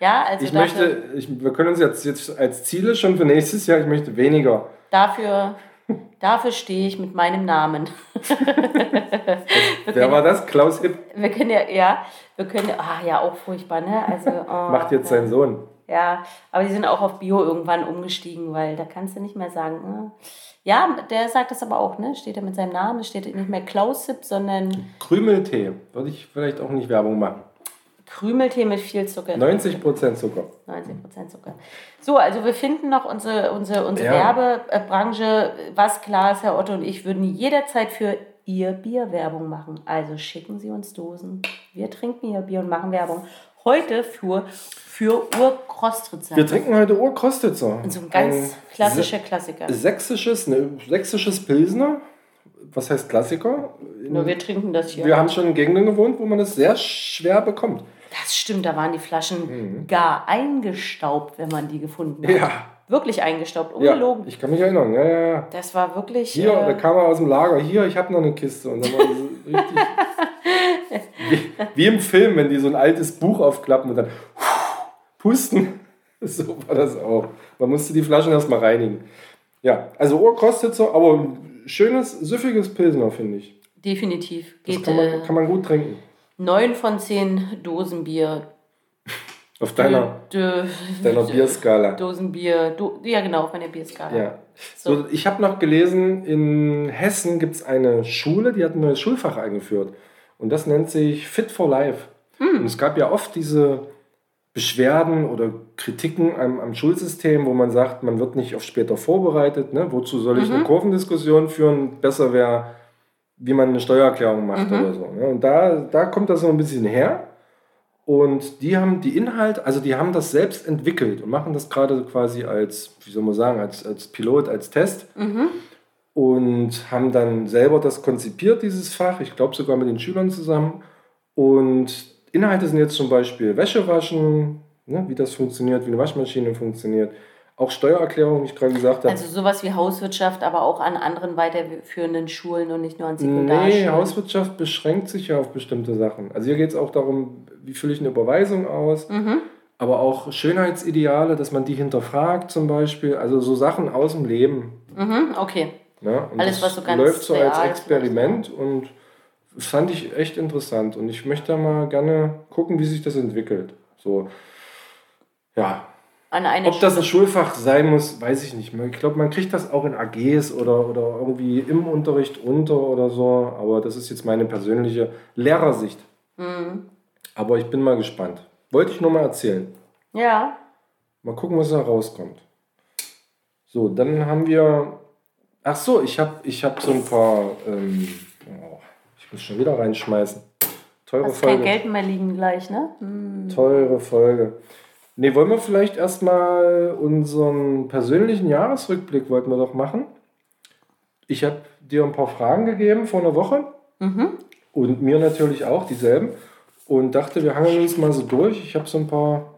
B: Ja, also
A: ich möchte, ich, wir können uns jetzt, jetzt als Ziele schon für nächstes Jahr, ich möchte weniger.
B: Dafür, dafür stehe ich mit meinem Namen.
A: Wer war das? Klaus Hipp?
B: Wir können ja, ja, wir können, ah ja, auch furchtbar, ne? Also, oh,
A: Macht jetzt sein Sohn.
B: Ja, aber die sind auch auf Bio irgendwann umgestiegen, weil da kannst du nicht mehr sagen, ne? Ja, der sagt das aber auch, ne? Steht er mit seinem Namen, steht nicht mehr Klaus Hipp, sondern.
A: Krümeltee. Würde ich vielleicht auch nicht Werbung machen.
B: Krümeltee mit viel Zucker.
A: 90% Zucker.
B: 90% Zucker. So, also wir finden noch unsere, unsere, unsere ja. Werbebranche. Was klar ist, Herr Otto und ich würden jederzeit für Ihr Bier Werbung machen. Also schicken Sie uns Dosen. Wir trinken Ihr Bier und machen Werbung. Heute für, für Urkrostritzer.
A: Wir trinken heute Urkrostritzer.
B: Und so ein ganz ein klassischer Klassiker.
A: Sächsisches, ne, sächsisches Pilsner. Was heißt Klassiker?
B: Nur wir trinken das hier.
A: Wir haben schon in Gegenden gewohnt, wo man das sehr schwer bekommt.
B: Das stimmt, da waren die Flaschen mhm. gar eingestaubt, wenn man die gefunden hat.
A: Ja.
B: Wirklich eingestaubt, ungelogen.
A: Ja, ich kann mich erinnern, ja, ja, ja.
B: Das war wirklich.
A: Hier, äh, da kam er aus dem Lager, hier, ich habe noch eine Kiste. Und dann war so richtig. wie, wie, im Film, wenn die so ein altes Buch aufklappen und dann pusten. So war das auch. Man musste die Flaschen erstmal reinigen. Ja, also Ohr kostet so, aber schönes, süffiges Pilsner, finde ich.
B: Definitiv.
A: Geht, das kann man, äh, kann man gut trinken
B: neun von zehn Dosen Bier.
A: Auf deiner,
B: Dö,
A: deiner Bierskala.
B: Dosenbier, do, ja genau, auf meiner Bierskala.
A: Ja. So. so ich habe noch gelesen, in Hessen gibt es eine Schule, die hat ein neues Schulfach eingeführt. Und das nennt sich Fit for Life. Hm. Und es gab ja oft diese Beschwerden oder Kritiken am, am, Schulsystem, wo man sagt, man wird nicht auf später vorbereitet. Ne? Wozu soll ich mhm. eine Kurvendiskussion führen? Besser wäre wie man eine Steuererklärung macht mhm. oder so. Ne? Und da, da kommt das so ein bisschen her. Und die haben die Inhalte, also die haben das selbst entwickelt und machen das gerade quasi als, wie soll man sagen, als, als Pilot, als Test. Mhm. Und haben dann selber das konzipiert, dieses Fach, ich glaube sogar mit den Schülern zusammen. Und Inhalte sind jetzt zum Beispiel Wäsche waschen, ne, wie das funktioniert, wie eine Waschmaschine funktioniert auch Steuererklärung, wie ich gerade gesagt habe.
B: Also sowas wie Hauswirtschaft, aber auch an anderen weiterführenden Schulen und nicht nur an Sekundarschulen.
A: Nee, Hauswirtschaft beschränkt sich ja auf bestimmte Sachen. Also hier geht es auch darum, wie fülle ich eine Überweisung aus, mhm. aber auch Schönheitsideale, dass man die hinterfragt zum Beispiel. Also so Sachen aus dem Leben.
B: Mhm, okay.
A: Ja, Alles, was so ganz läuft so als Experiment und das fand ich echt interessant. Und ich möchte da mal gerne gucken, wie sich das entwickelt. So, ja,
B: an eine
A: Ob das ein Schulfach sein muss, weiß ich nicht mehr. Ich glaube, man kriegt das auch in AGs oder, oder irgendwie im Unterricht unter oder so. Aber das ist jetzt meine persönliche Lehrersicht. Mhm. Aber ich bin mal gespannt. Wollte ich nur mal erzählen.
B: Ja.
A: Mal gucken, was da rauskommt. So, dann haben wir. Ach so, ich habe ich hab so ein paar. Ähm, oh, ich muss schon wieder reinschmeißen.
B: Teure Hast Folge. kein Geld mehr liegen gleich, ne?
A: Mhm. Teure Folge. Nee, wollen wir vielleicht erstmal unseren persönlichen Jahresrückblick wollten wir doch machen. Ich habe dir ein paar Fragen gegeben vor einer Woche mhm. und mir natürlich auch dieselben und dachte, wir hangeln uns mal so durch. Ich habe so ein paar,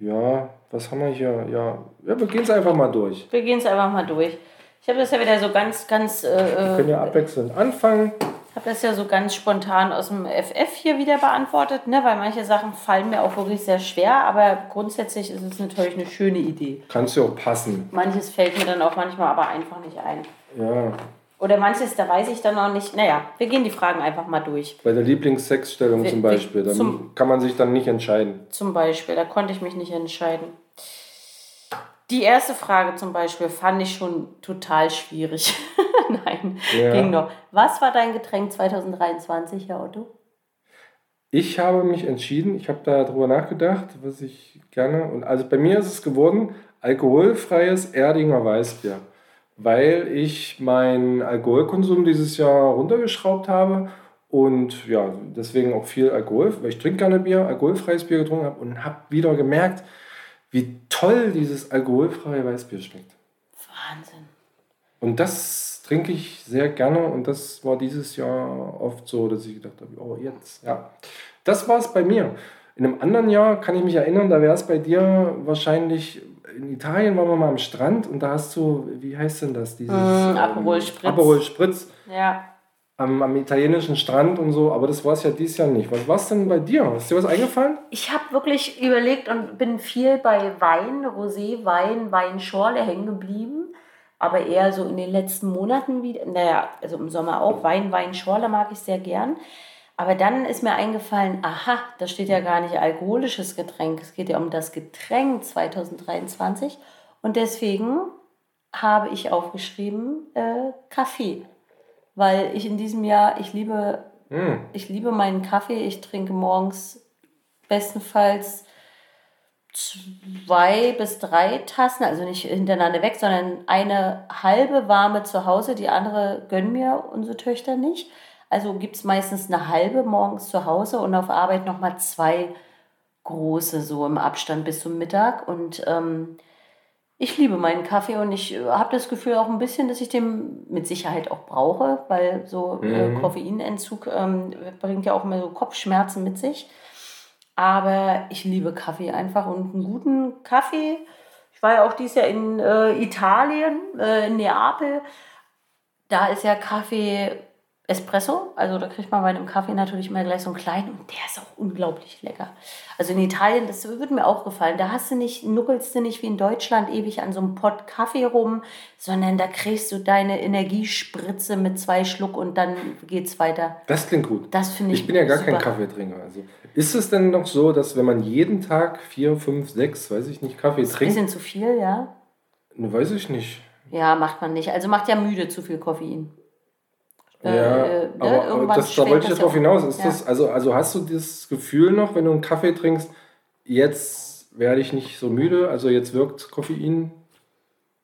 A: ja, was haben wir hier? Ja, ja wir gehen es einfach mal durch.
B: Wir gehen es einfach mal durch. Ich habe das ja wieder so ganz, ganz. Äh,
A: wir können ja abwechselnd anfangen
B: habe das ja so ganz spontan aus dem FF hier wieder beantwortet, ne? weil manche Sachen fallen mir auch wirklich sehr schwer, aber grundsätzlich ist es natürlich eine schöne Idee.
A: Kannst du auch passen.
B: Manches fällt mir dann auch manchmal aber einfach nicht ein.
A: Ja.
B: Oder manches, da weiß ich dann noch nicht. Naja, wir gehen die Fragen einfach mal durch.
A: Bei der Lieblingssexstellung zum Beispiel, da kann man sich dann nicht entscheiden.
B: Zum Beispiel, da konnte ich mich nicht entscheiden. Die erste Frage zum Beispiel fand ich schon total schwierig. Nein, ja. ging noch. Was war dein Getränk 2023, Herr Otto?
A: Ich habe mich entschieden, ich habe darüber nachgedacht, was ich gerne. Und also bei mir ist es geworden alkoholfreies Erdinger Weißbier, weil ich meinen Alkoholkonsum dieses Jahr runtergeschraubt habe und ja, deswegen auch viel Alkohol, weil ich trinke gerne Bier, alkoholfreies Bier getrunken habe und habe wieder gemerkt, wie toll dieses alkoholfreie Weißbier schmeckt.
B: Wahnsinn.
A: Und das trinke ich sehr gerne und das war dieses Jahr oft so, dass ich gedacht habe, oh jetzt, ja. Das war es bei mir. In einem anderen Jahr kann ich mich erinnern, da wäre es bei dir wahrscheinlich, in Italien waren wir mal am Strand und da hast du, wie heißt denn das? Dieses,
B: mm, Aperol Spritz.
A: Aperol Spritz.
B: Ja.
A: Am, am italienischen Strand und so, aber das war es ja dieses Jahr nicht. Was war es denn bei dir? Ist dir was eingefallen?
B: Ich habe wirklich überlegt und bin viel bei Wein, Rosé, Wein, Weinschorle hängen geblieben. Aber eher so in den letzten Monaten wieder, naja, also im Sommer auch, Wein, Weinschorle mag ich sehr gern. Aber dann ist mir eingefallen, aha, da steht ja gar nicht alkoholisches Getränk, es geht ja um das Getränk 2023. Und deswegen habe ich aufgeschrieben äh, Kaffee weil ich in diesem Jahr, ich liebe, mm. ich liebe meinen Kaffee. Ich trinke morgens bestenfalls zwei bis drei Tassen, also nicht hintereinander weg, sondern eine halbe warme zu Hause, die andere gönnen mir unsere Töchter nicht. Also gibt es meistens eine halbe morgens zu Hause und auf Arbeit nochmal zwei große, so im Abstand bis zum Mittag. Und ähm, ich liebe meinen Kaffee und ich äh, habe das Gefühl auch ein bisschen, dass ich den mit Sicherheit auch brauche, weil so äh, mhm. Koffeinentzug ähm, bringt ja auch immer so Kopfschmerzen mit sich. Aber ich liebe Kaffee einfach und einen guten Kaffee. Ich war ja auch dieses Jahr in äh, Italien, äh, in Neapel. Da ist ja Kaffee Espresso. Also da kriegt man bei einem Kaffee natürlich immer gleich so einen kleinen und der ist auch unglaublich lecker. Also in Italien, das würde mir auch gefallen. Da hast du nicht, nuckelst du nicht wie in Deutschland ewig an so einem Pott Kaffee rum, sondern da kriegst du deine Energiespritze mit zwei Schluck und dann geht's weiter.
A: Das klingt gut.
B: Das finde ich
A: Ich bin ja gar super. kein Kaffeetrinker. Also ist es denn noch so, dass wenn man jeden Tag vier, fünf, sechs, weiß ich nicht, Kaffee trinkt? Ein
B: bisschen zu viel, ja.
A: Ne, weiß ich nicht.
B: Ja, macht man nicht. Also macht ja müde zu viel Koffein.
A: Äh, ja, äh, ne? aber, das, da wollte ich darauf hinaus. Ist ja. das, also, also hast du das Gefühl noch, wenn du einen Kaffee trinkst, jetzt werde ich nicht so müde, also jetzt wirkt Koffein?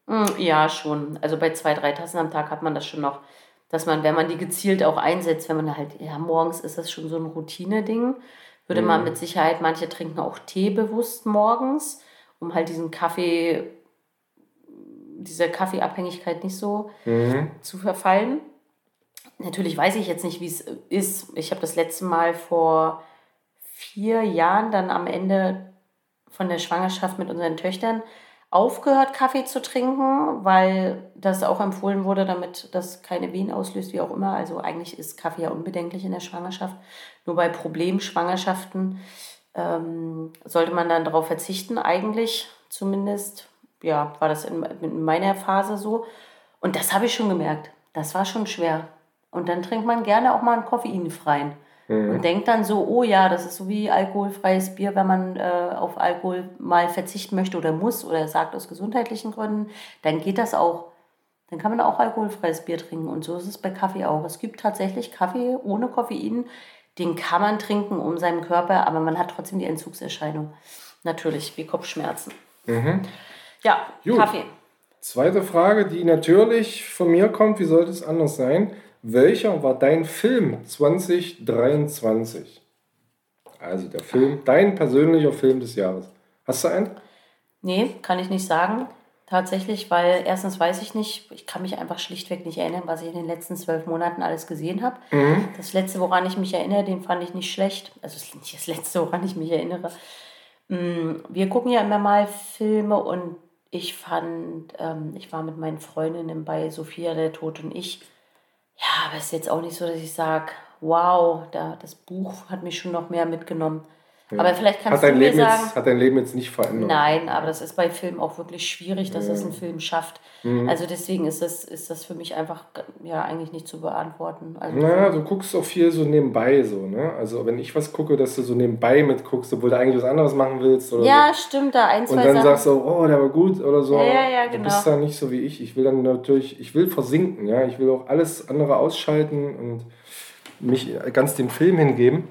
B: Hm, ja, schon. Also bei zwei, drei Tassen am Tag hat man das schon noch, dass man, wenn man die gezielt auch einsetzt, wenn man halt, ja, morgens ist das schon so ein Routine-Ding, würde mhm. man mit Sicherheit, manche trinken auch Tee bewusst morgens, um halt diesen Kaffee, dieser Kaffeeabhängigkeit nicht so mhm. zu verfallen. Natürlich weiß ich jetzt nicht, wie es ist. Ich habe das letzte Mal vor vier Jahren dann am Ende von der Schwangerschaft mit unseren Töchtern aufgehört, Kaffee zu trinken, weil das auch empfohlen wurde, damit das keine Wehen auslöst, wie auch immer. Also eigentlich ist Kaffee ja unbedenklich in der Schwangerschaft. Nur bei Problemschwangerschaften ähm, sollte man dann darauf verzichten, eigentlich zumindest. Ja, war das in, in meiner Phase so. Und das habe ich schon gemerkt. Das war schon schwer. Und dann trinkt man gerne auch mal einen koffeinfreien. Mhm. Und denkt dann so, oh ja, das ist so wie alkoholfreies Bier, wenn man äh, auf Alkohol mal verzichten möchte oder muss oder sagt aus gesundheitlichen Gründen, dann geht das auch. Dann kann man auch alkoholfreies Bier trinken. Und so ist es bei Kaffee auch. Es gibt tatsächlich Kaffee ohne Koffein, den kann man trinken um seinen Körper, aber man hat trotzdem die Entzugserscheinung. Natürlich, wie Kopfschmerzen. Mhm. Ja,
A: Gut. Kaffee. Zweite Frage, die natürlich von mir kommt, wie sollte es anders sein? Welcher war dein Film 2023? Also der Film, dein persönlicher Film des Jahres. Hast du einen?
B: Nee, kann ich nicht sagen. Tatsächlich, weil erstens weiß ich nicht, ich kann mich einfach schlichtweg nicht erinnern, was ich in den letzten zwölf Monaten alles gesehen habe. Mhm. Das letzte, woran ich mich erinnere, den fand ich nicht schlecht. Also nicht das letzte, woran ich mich erinnere. Mm, wir gucken ja immer mal Filme und ich fand, ähm, ich war mit meinen Freundinnen bei Sophia, der Tod und ich ja, aber es ist jetzt auch nicht so, dass ich sage, wow, da, das Buch hat mich schon noch mehr mitgenommen. Ja. Aber vielleicht kannst
A: hat
B: du mir
A: Leben
B: sagen.
A: Jetzt, hat dein Leben jetzt nicht verändert?
B: Nein, aber das ist bei Filmen auch wirklich schwierig, dass ja. es ein Film schafft. Mhm. Also deswegen ist das, ist das für mich einfach ja eigentlich nicht zu beantworten. Also
A: naja, du guckst auch viel so nebenbei so, ne? Also wenn ich was gucke, dass du so nebenbei mitguckst, obwohl du eigentlich was anderes machen willst. Oder
B: ja,
A: so.
B: stimmt, da ein, zwei
A: Und dann Sachen. sagst du, oh, der war gut oder so.
B: Ja, ja, genau.
A: Du bist da nicht so wie ich. Ich will dann natürlich, ich will versinken, ja. Ich will auch alles andere ausschalten und mich ganz dem Film hingeben.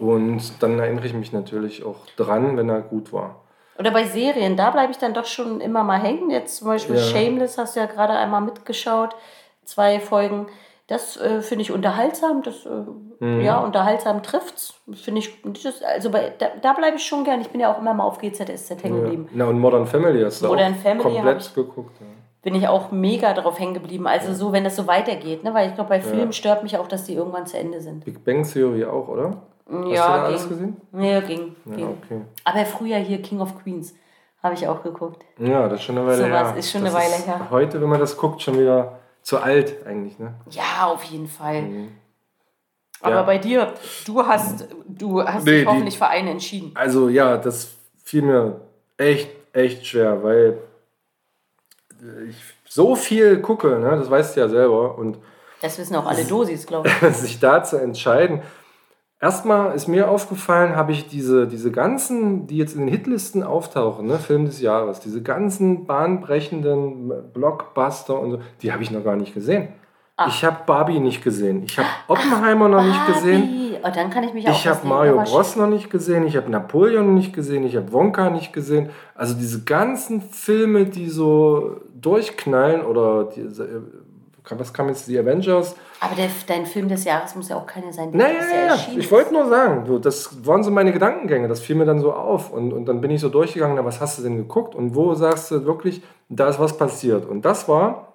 A: Und dann erinnere ich mich natürlich auch dran, wenn er gut war.
B: Oder bei Serien, da bleibe ich dann doch schon immer mal hängen. Jetzt zum Beispiel ja. Shameless hast du ja gerade einmal mitgeschaut, zwei Folgen. Das äh, finde ich unterhaltsam. Das, äh, mhm. Ja, unterhaltsam trifft's. Finde ich, das, also bei, da, da bleibe ich schon gern. Ich bin ja auch immer mal auf GZSZ hängen geblieben.
A: Ja. Na, und Modern Family hast du Modern auch Family komplett ich, geguckt. Ja.
B: Bin ich auch mega drauf hängen geblieben. Also so, wenn das so weitergeht, ne? Weil ich glaube, bei Filmen stört mich auch, dass die irgendwann zu Ende sind.
A: Big Bang Theory auch, oder?
B: Hast ja, du da alles gesehen? Ja, ging. Ja, ging. Okay. Aber früher hier King of Queens habe ich auch geguckt.
A: Ja, das ist schon eine Weile
B: so
A: her.
B: ist schon das eine Weile her.
A: Heute, wenn man das guckt, schon wieder zu alt eigentlich, ne?
B: Ja, auf jeden Fall. Mhm. Aber ja. bei dir, du hast, du hast nee, dich hoffentlich für einen entschieden.
A: Also ja, das fiel mir echt, echt schwer, weil ich so viel gucke, ne? das weißt du ja selber. Und
B: das wissen auch alle Dosis, glaube ich.
A: sich da zu entscheiden. Erstmal ist mir aufgefallen, habe ich diese, diese ganzen, die jetzt in den Hitlisten auftauchen, ne, Film des Jahres, diese ganzen bahnbrechenden Blockbuster und so, die habe ich noch gar nicht gesehen. Ach. Ich habe Barbie nicht gesehen. Ich habe Oppenheimer Ach, noch nicht gesehen.
B: Oh, dann kann ich mich auch
A: Ich habe Mario Bros noch nicht gesehen. Ich habe Napoleon noch nicht gesehen. Ich habe Wonka nicht gesehen. Also diese ganzen Filme, die so durchknallen oder die, äh, was kam jetzt die Avengers?
B: Aber der, dein Film des Jahres muss ja auch keine sein.
A: Naja, ja, ja. Ich wollte nur sagen, du, das waren so meine Gedankengänge. Das fiel mir dann so auf. Und, und dann bin ich so durchgegangen, na, was hast du denn geguckt? Und wo sagst du wirklich, da ist was passiert? Und das war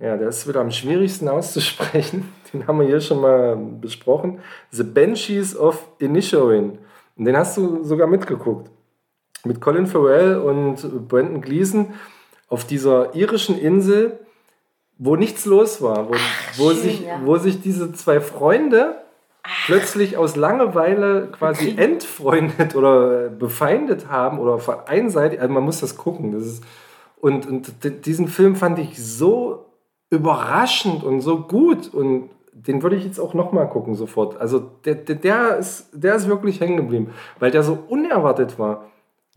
A: ja, der ist wieder am schwierigsten auszusprechen. Den haben wir hier schon mal besprochen. The Banshees of Inisherin. Und den hast du sogar mitgeguckt. Mit Colin Farrell und Brandon Gleason auf dieser irischen Insel, wo nichts los war. Wo, Ach, wo, schön, sich, ja. wo sich diese zwei Freunde Ach. plötzlich aus Langeweile quasi entfreundet oder befeindet haben oder einseitig. Also man muss das gucken. Das ist, und, und diesen Film fand ich so überraschend und so gut und den würde ich jetzt auch nochmal gucken sofort. Also der, der, der, ist, der ist wirklich hängen geblieben, weil der so unerwartet war.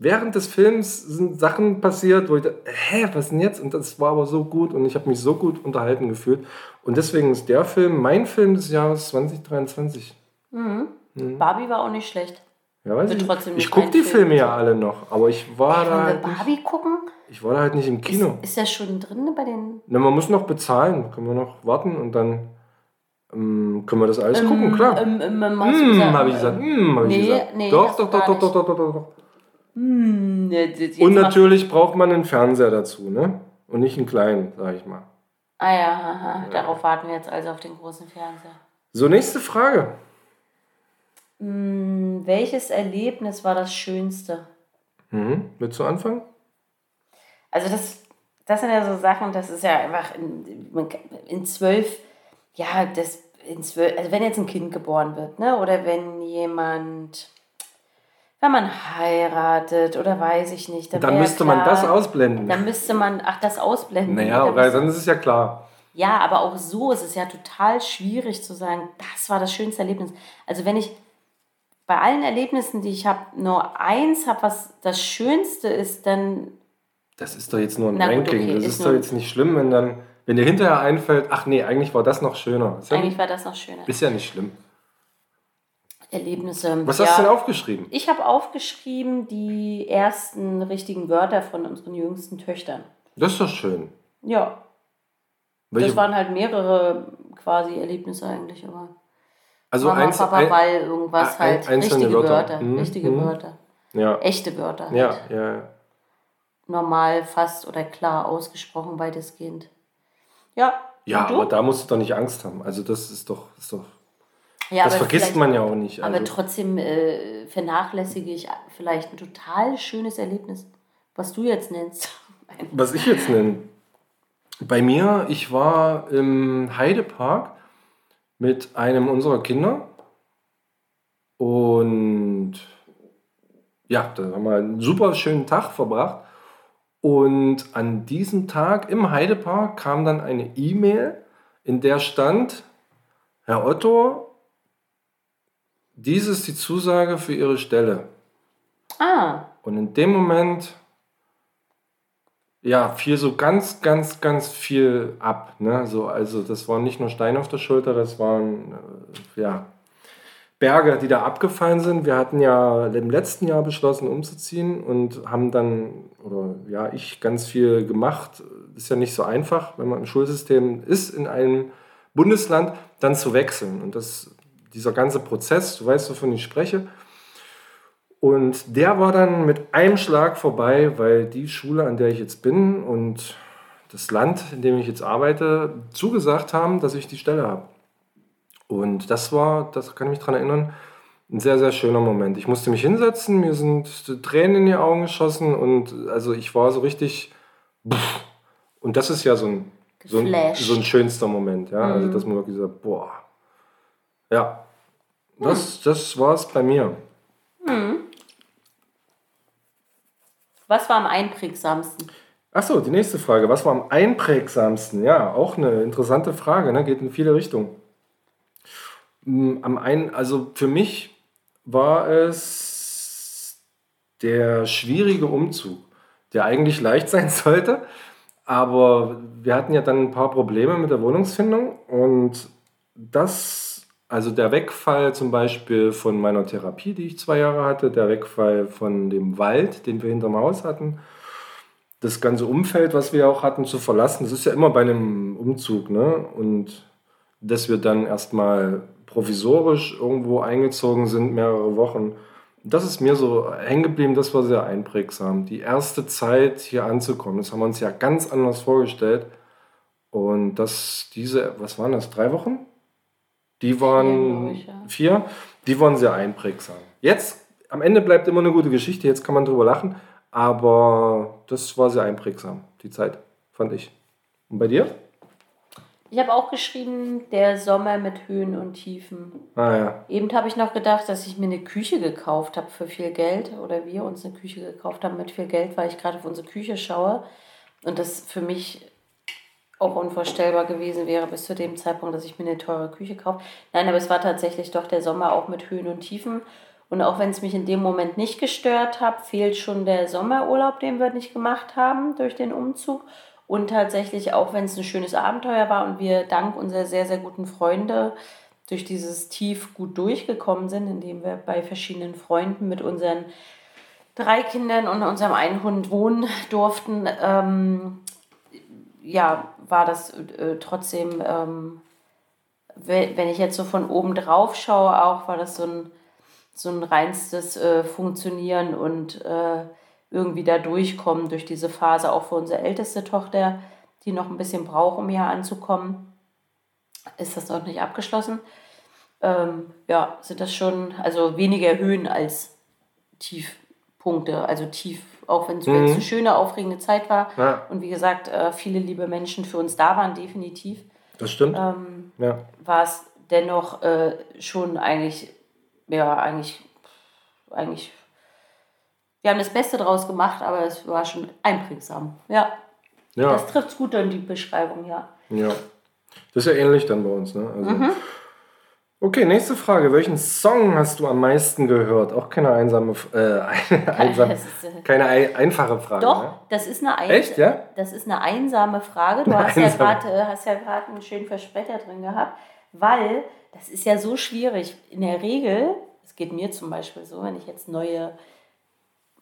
A: Während des Films sind Sachen passiert, wo ich dachte, hä, was denn jetzt? Und das war aber so gut und ich habe mich so gut unterhalten gefühlt. Und deswegen ist der Film mein Film des Jahres 2023.
B: Mhm. Mhm. Barbie war auch nicht schlecht.
A: Ja, weiß ich. Trotzdem ich gucke die Filme ja alle noch, aber ich war Ey, da.
B: Halt Barbie nicht, gucken?
A: Ich war da halt nicht im Kino.
B: Ist, ist der schon drin bei den.
A: Na, man muss noch bezahlen, können wir noch warten und dann ähm, können wir das alles ähm, gucken, klar. Ähm, ähm, ähm, hm, habe ich gesagt. Hm, hab nee, ich gesagt. Nee, doch, doch, doch, doch, doch, doch, doch, doch, doch. Hm, und natürlich braucht man einen Fernseher dazu, ne? Und nicht einen kleinen, sag ich mal.
B: Ah ja, aha. Ja. darauf warten wir jetzt also auf den großen Fernseher.
A: So, nächste Frage.
B: Hm, welches Erlebnis war das Schönste?
A: Mhm. Willst du anfangen?
B: Also das, das sind ja so Sachen, das ist ja einfach in, in zwölf, ja, das in zwölf, also wenn jetzt ein Kind geboren wird, ne, oder wenn jemand, wenn man heiratet oder weiß ich nicht.
A: Dann, dann müsste klar, man das ausblenden.
B: Dann müsste man, ach, das ausblenden.
A: Naja, weil dann ist es ja klar.
B: Ja, aber auch so ist es ja total schwierig zu sagen, das war das schönste Erlebnis. Also wenn ich bei allen Erlebnissen, die ich habe, nur eins habe, was das Schönste ist, dann.
A: Das ist doch jetzt nur ein Na, Ranking. Okay, das ist, ist doch jetzt nicht schlimm, wenn dann, wenn dir hinterher einfällt, ach nee, eigentlich war das noch schöner.
B: Ja eigentlich war das noch schöner.
A: Ist ja nicht schlimm.
B: Erlebnisse.
A: Was ja, hast du denn aufgeschrieben?
B: Ich habe aufgeschrieben die ersten richtigen Wörter von unseren jüngsten Töchtern.
A: Das ist doch schön.
B: Ja. Welche? Das waren halt mehrere quasi Erlebnisse eigentlich, aber.
A: Also
B: Mama,
A: eins,
B: Papa, Ball, irgendwas ein, halt. Richtige Wörter. Wörter.
A: Mhm.
B: Richtige mhm. Wörter.
A: Ja.
B: Echte Wörter. Halt.
A: Ja, ja.
B: Normal, fast oder klar ausgesprochen, weitestgehend. Ja.
A: Ja, aber da musst du doch nicht Angst haben. Also das ist doch, ist doch ja, das vergisst man ja auch nicht.
B: Also. Aber trotzdem äh, vernachlässige ich vielleicht ein total schönes Erlebnis, was du jetzt nennst.
A: was ich jetzt nenne. Bei mir, ich war im Heidepark mit einem unserer Kinder. Und ja, da haben wir einen super schönen Tag verbracht. Und an diesem Tag im Heidepark kam dann eine E-Mail, in der stand, Herr Otto, dies ist die Zusage für Ihre Stelle.
B: Ah.
A: Und in dem Moment ja, fiel so ganz, ganz, ganz viel ab. Ne? So, also das waren nicht nur Steine auf der Schulter, das waren äh, ja, Berge, die da abgefallen sind. Wir hatten ja im letzten Jahr beschlossen, umzuziehen und haben dann, oder ja, ich ganz viel gemacht. Ist ja nicht so einfach, wenn man im Schulsystem ist in einem Bundesland, dann zu wechseln. Und das, dieser ganze Prozess, du weißt, wovon ich spreche, und der war dann mit einem Schlag vorbei, weil die Schule, an der ich jetzt bin und das Land, in dem ich jetzt arbeite, zugesagt haben, dass ich die Stelle habe. Und das war, das kann ich mich daran erinnern, ein sehr, sehr schöner Moment. Ich musste mich hinsetzen, mir sind Tränen in die Augen geschossen und also ich war so richtig. Und das ist ja so ein so ein, so ein schönster Moment. Ja? Also, mhm. Also, dass man wirklich sagt, boah. Ja, das, mhm. das war es bei mir. Mhm.
B: Was war am einprägsamsten?
A: Achso, die nächste Frage. Was war am einprägsamsten? Ja, auch eine interessante Frage, ne? geht in viele Richtungen. Mm, am einen, also für mich war es der schwierige Umzug, der eigentlich leicht sein sollte, aber wir hatten ja dann ein paar Probleme mit der Wohnungsfindung und das, also der Wegfall zum Beispiel von meiner Therapie, die ich zwei Jahre hatte, der Wegfall von dem Wald, den wir hinterm Haus hatten, das ganze Umfeld, was wir auch hatten, zu verlassen. Das ist ja immer bei einem Umzug, ne? Und dass wir dann erstmal provisorisch irgendwo eingezogen sind, mehrere Wochen. Das ist mir so hängen geblieben, das war sehr einprägsam. Die erste Zeit hier anzukommen, das haben wir uns ja ganz anders vorgestellt. Und dass diese, was waren das, drei Wochen? Die waren vier, vier, die waren sehr einprägsam. Jetzt, am Ende bleibt immer eine gute Geschichte, jetzt kann man drüber lachen, aber das war sehr einprägsam, die Zeit, fand ich. Und bei dir?
B: Ich habe auch geschrieben, der Sommer mit Höhen und Tiefen.
A: Ah ja.
B: Eben habe ich noch gedacht, dass ich mir eine Küche gekauft habe für viel Geld oder wir uns eine Küche gekauft haben mit viel Geld, weil ich gerade auf unsere Küche schaue und das für mich auch unvorstellbar gewesen wäre bis zu dem Zeitpunkt, dass ich mir eine teure Küche kaufe. Nein, aber es war tatsächlich doch der Sommer auch mit Höhen und Tiefen. Und auch wenn es mich in dem Moment nicht gestört hat, fehlt schon der Sommerurlaub, den wir nicht gemacht haben durch den Umzug. Und tatsächlich, auch wenn es ein schönes Abenteuer war und wir dank unserer sehr, sehr guten Freunde durch dieses Tief gut durchgekommen sind, indem wir bei verschiedenen Freunden mit unseren drei Kindern und unserem einen Hund wohnen durften, ähm, ja, war das äh, trotzdem, ähm, wenn ich jetzt so von oben drauf schaue, auch war das so ein, so ein reinstes äh, Funktionieren und äh, irgendwie da durchkommen durch diese Phase, auch für unsere älteste Tochter, die noch ein bisschen braucht, um hier anzukommen, ist das noch nicht abgeschlossen. Ähm, ja, sind das schon, also weniger Höhen als Tiefpunkte, also tief, auch wenn es mhm. eine schöne, aufregende Zeit war. Ja. Und wie gesagt, äh, viele liebe Menschen für uns da waren, definitiv.
A: Das stimmt.
B: Ähm, ja. War es dennoch äh, schon eigentlich, ja, eigentlich, eigentlich wir haben das Beste draus gemacht, aber es war schon einprägsam. Ja. ja. Das trifft gut in die Beschreibung, ja.
A: Ja. Das ist ja ähnlich dann bei uns, ne? Also. Mhm. Okay, nächste Frage. Welchen Song hast du am meisten gehört? Auch keine einsame, äh, einsame äh, keine einfache Frage.
B: Doch, ne? das ist eine,
A: ein Echt, ja?
B: das ist eine einsame Frage. Du hast, ja grad, äh, hast ja gerade einen schönen Versprecher drin gehabt, weil das ist ja so schwierig. In der Regel, es geht mir zum Beispiel so, wenn ich jetzt neue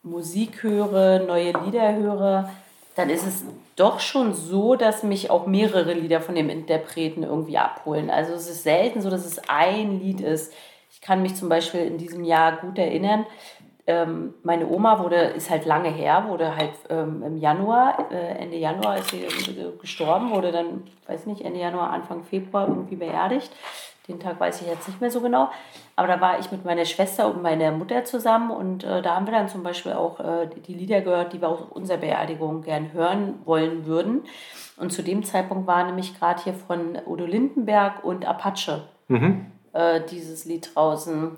B: Musik höre, neue Lieder höre, dann ist es doch schon so, dass mich auch mehrere Lieder von dem Interpreten irgendwie abholen. Also es ist selten so, dass es ein Lied ist. Ich kann mich zum Beispiel in diesem Jahr gut erinnern, ähm, meine Oma wurde, ist halt lange her, wurde halt ähm, im Januar, äh, Ende Januar ist sie gestorben, wurde dann, weiß nicht, Ende Januar, Anfang Februar irgendwie beerdigt. Den Tag weiß ich jetzt nicht mehr so genau. Aber da war ich mit meiner Schwester und meiner Mutter zusammen und äh, da haben wir dann zum Beispiel auch äh, die Lieder gehört, die wir auf unserer Beerdigung gern hören wollen würden. Und zu dem Zeitpunkt war nämlich gerade hier von Udo Lindenberg und Apache mhm. äh, dieses Lied draußen.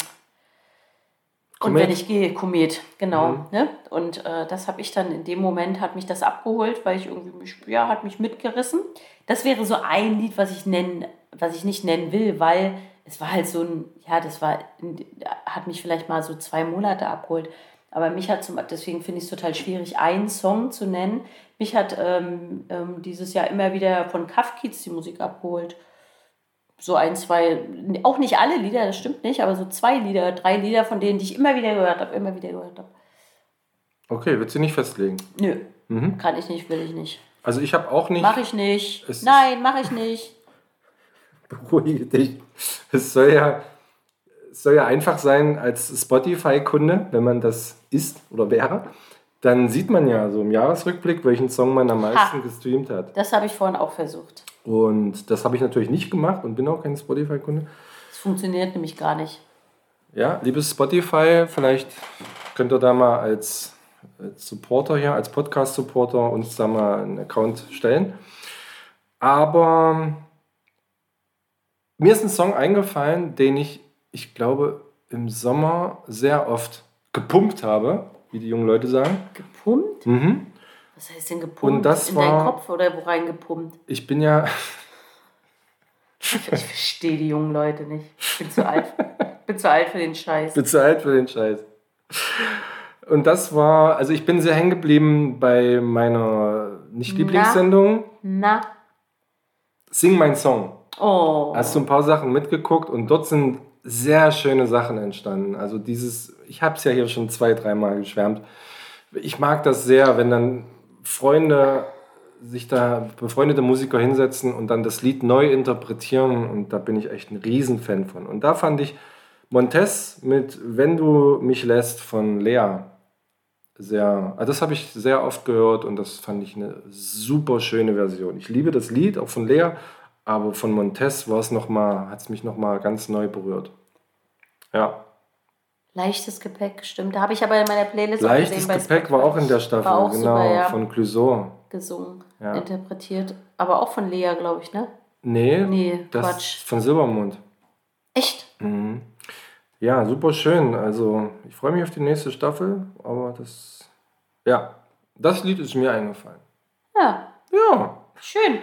B: Und wenn ich gehe, Komet, genau. Mhm. Ne? Und äh, das habe ich dann in dem Moment, hat mich das abgeholt, weil ich irgendwie mich, ja, hat mich mitgerissen. Das wäre so ein Lied, was ich nennen was ich nicht nennen will, weil es war halt so ein, ja, das war, hat mich vielleicht mal so zwei Monate abgeholt. Aber mich hat zum, deswegen finde ich es total schwierig, einen Song zu nennen. Mich hat ähm, ähm, dieses Jahr immer wieder von Kafkiz die Musik abgeholt. So ein, zwei, auch nicht alle Lieder, das stimmt nicht, aber so zwei Lieder, drei Lieder von denen, die ich immer wieder gehört habe, immer wieder gehört habe.
A: Okay, willst du nicht festlegen?
B: Nö, mhm. kann ich nicht, will ich nicht.
A: Also ich habe auch nicht.
B: Mach ich nicht. Nein, mach ich nicht
A: beruhige dich. Es soll ja, es soll ja einfach sein als Spotify-Kunde, wenn man das ist oder wäre. Dann sieht man ja so im Jahresrückblick, welchen Song man am meisten ha, gestreamt hat.
B: Das habe ich vorhin auch versucht.
A: Und das habe ich natürlich nicht gemacht und bin auch kein Spotify-Kunde.
B: Das funktioniert nämlich gar nicht.
A: Ja, liebes Spotify, vielleicht könnt ihr da mal als, als Supporter hier, als Podcast-Supporter uns da mal einen Account stellen. Aber mir ist ein Song eingefallen, den ich, ich glaube, im Sommer sehr oft gepumpt habe, wie die jungen Leute sagen.
B: Gepumpt?
A: Mhm.
B: Was heißt denn gepumpt?
A: Und das
B: In
A: war-
B: deinen Kopf oder wo rein gepumpt?
A: Ich bin ja,
B: Ich verstehe die jungen Leute nicht. Ich bin zu alt. Ich bin zu alt für den Scheiß.
A: bezahlt für den Scheiß. Und das war, also ich bin sehr hängen geblieben bei meiner Nicht-Lieblingssendung,
B: Na.
A: Sing mein Song.
B: Oh.
A: Hast du ein paar Sachen mitgeguckt und dort sind sehr schöne Sachen entstanden. Also dieses, ich habe es ja hier schon zwei, dreimal geschwärmt. Ich mag das sehr, wenn dann Freunde sich da, befreundete Musiker hinsetzen und dann das Lied neu interpretieren und da bin ich echt ein Riesenfan von. Und da fand ich Montes mit Wenn du mich lässt von Lea sehr, also das habe ich sehr oft gehört und das fand ich eine super schöne Version. Ich liebe das Lied, auch von Lea, aber von Montes war es noch mal, hat es mich noch mal ganz neu berührt. Ja,
B: Leichtes Gepäck, stimmt. Da habe ich aber in meiner Playlist
A: leichtes
B: gesehen
A: Gepäck war auch in der Staffel, genau,
B: super, ja.
A: von Clouseau.
B: gesungen,
A: Ja.
B: interpretiert. Aber auch von Lea, glaube ich, ne?
A: Nee,
B: Nee,
A: das
B: Quatsch.
A: von Silbermond.
B: Echt?
A: Mhm. Ja, super schön. Also, ich freue mich auf die nächste Staffel, aber das, ja, das Lied ist mir eingefallen.
B: Ja,
A: Ja,
B: schön.